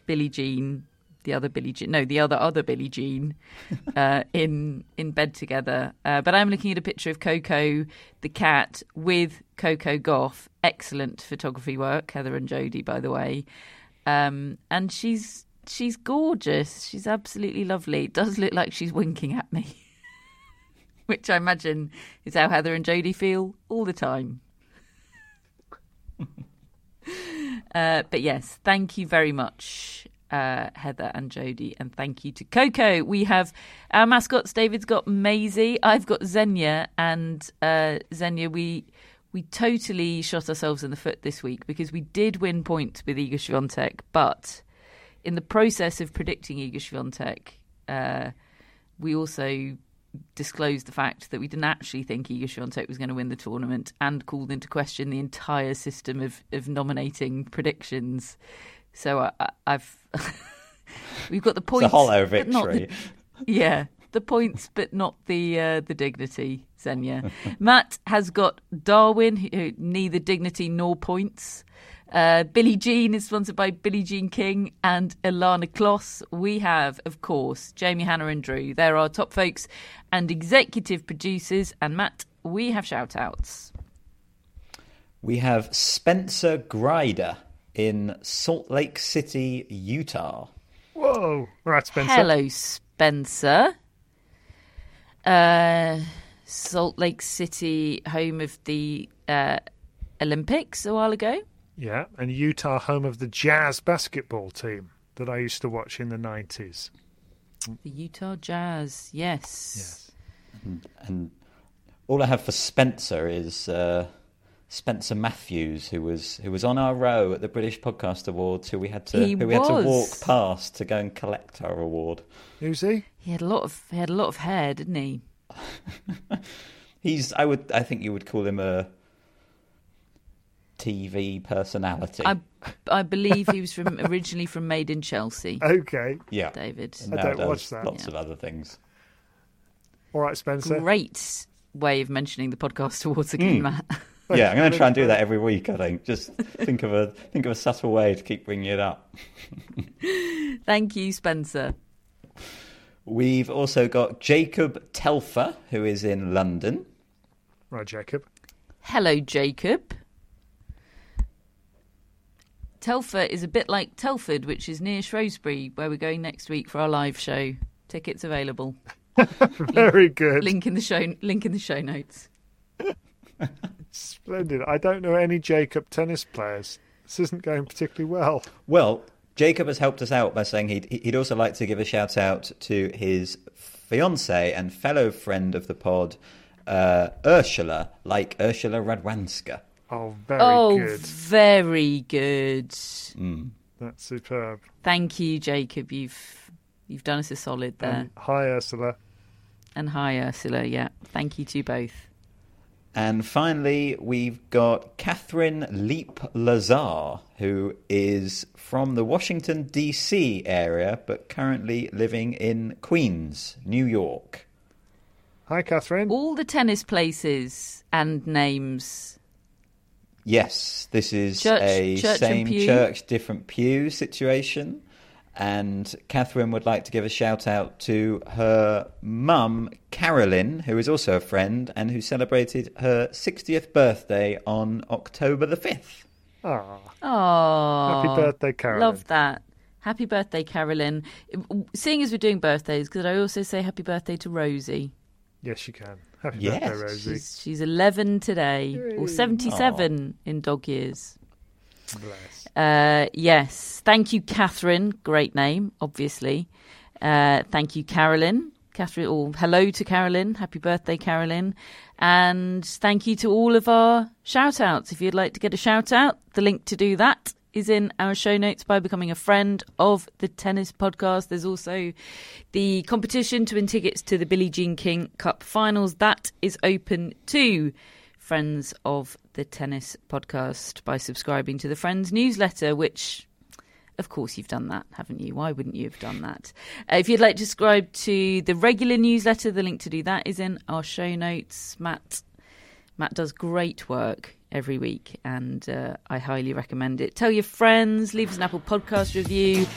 Billie Jean, the other Billie Jean, no, the other other Billie Jean, uh, in in bed together. Uh, but I'm looking at a picture of Coco, the cat, with Coco Gauff. Excellent photography work, Heather and Jody, by the way. Um, and she's she's gorgeous. She's absolutely lovely. It does look like she's winking at me, which I imagine is how Heather and Jody feel all the time. Uh, but yes, thank you very much, uh, Heather and Jody, and thank you to Coco. We have our mascots. David's got Maisie. I've got Xenia, and uh, Xenia, we we totally shot ourselves in the foot this week because we did win points with Iga Swiatek, but in the process of predicting Iga Swiatek, uh, we also disclosed the fact that we didn't actually think Iga Swiatek was going to win the tournament and called into question the entire system of, of nominating predictions. So I, I, I've we've got the It's points, a hollow but not the- victory. yeah, the points, but not the uh, the dignity. Xenia, Matt has got Darwin, who, neither dignity nor points. Uh, Billie Jean is sponsored by Billie Jean King and Ilana Kloss. We have, of course, Jamie Hanna and Drew. They're our top folks and executive producers. And Matt, we have shout outs. We have Spencer Grider in Salt Lake City, Utah. Whoa. Right, Spencer. Hello, Spencer. Uh, Salt Lake City, home of the uh, Olympics a while ago. Yeah, and Utah, home of the Jazz basketball team that I used to watch in the 90s. The Utah Jazz, yes. Yes. And all I have for Spencer is uh, Spencer Matthews, who was who was on our row at the British Podcast Awards, who we had to He who we had to walk past to go and collect our award. Who's he? He had a lot of he had a lot of hair, didn't he? He's I would I think you would call him a TV personality. I I believe he was from originally from Made in Chelsea. Okay. yeah, David. And I don't watch that. Lots Yeah. of other things. All right, Spencer. Great way of mentioning the podcast awards again, Mm. Matt. Yeah, I'm going to try and do that every week. I think just think of a think of a subtle way to keep bringing it up. Thank you, Spencer. We've also got Jacob Telfer, who is in London. Right, Jacob. Hello, Jacob. Telfer is a bit like Telford, which is near Shrewsbury, where we're going next week for our live show. Tickets available. Very good. Link in the show. Link in the show notes. Splendid. I don't know any Jacob tennis players. This isn't going particularly well. Well, Jacob has helped us out by saying he'd, he'd also like to give a shout out to his fiance and fellow friend of the pod, uh, Ursula, like Urszula Radwanska. Oh, very oh, good. very good. That's superb. Thank you, Jacob. You've you've done us a solid there. Um, hi, Ursula. and hi, Ursula. Yeah, thank you to both. And finally, we've got Catherine Leap Lazar, who is from the Washington, D.C. area, but currently living in Queens, New York. Hi, Catherine. All the tennis places and names. Yes, this is Church- a church same church, different pew situation. And Catherine would like to give a shout out to her mum, Carolyn, who is also a friend and who celebrated her 60th birthday on October the 5th. Ah, Oh, happy birthday, Carolyn. Love that. Happy birthday, Carolyn. Seeing as we're doing birthdays, could I also say happy birthday to Rosie? Yes, you can. Happy Yes, birthday, Rosie. She's, she's 11 today, or 77 in dog years. Bless. Uh, yes. Thank you, Catherine. Great name, obviously. Uh, thank you, Carolyn. Catherine, or hello to Carolyn. Happy birthday, Carolyn. And thank you to all of our shout outs. If you'd like to get a shout out, the link to do that is in our show notes by becoming a friend of the tennis podcast. There's also the competition to win tickets to the Billie Jean King Cup finals. That is open to friends of the tennis podcast by subscribing to the Friends newsletter, which of course, you've done that, haven't you? Why wouldn't you have done that? Uh, if you'd like to subscribe to the regular newsletter, the link to do that is in our show notes. Matt, Matt does great work every week, and uh, I highly recommend it. Tell your friends, leave us an Apple Podcast review,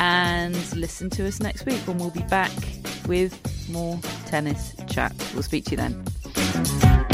and listen to us next week when we'll be back with more tennis chat. We'll speak to you then.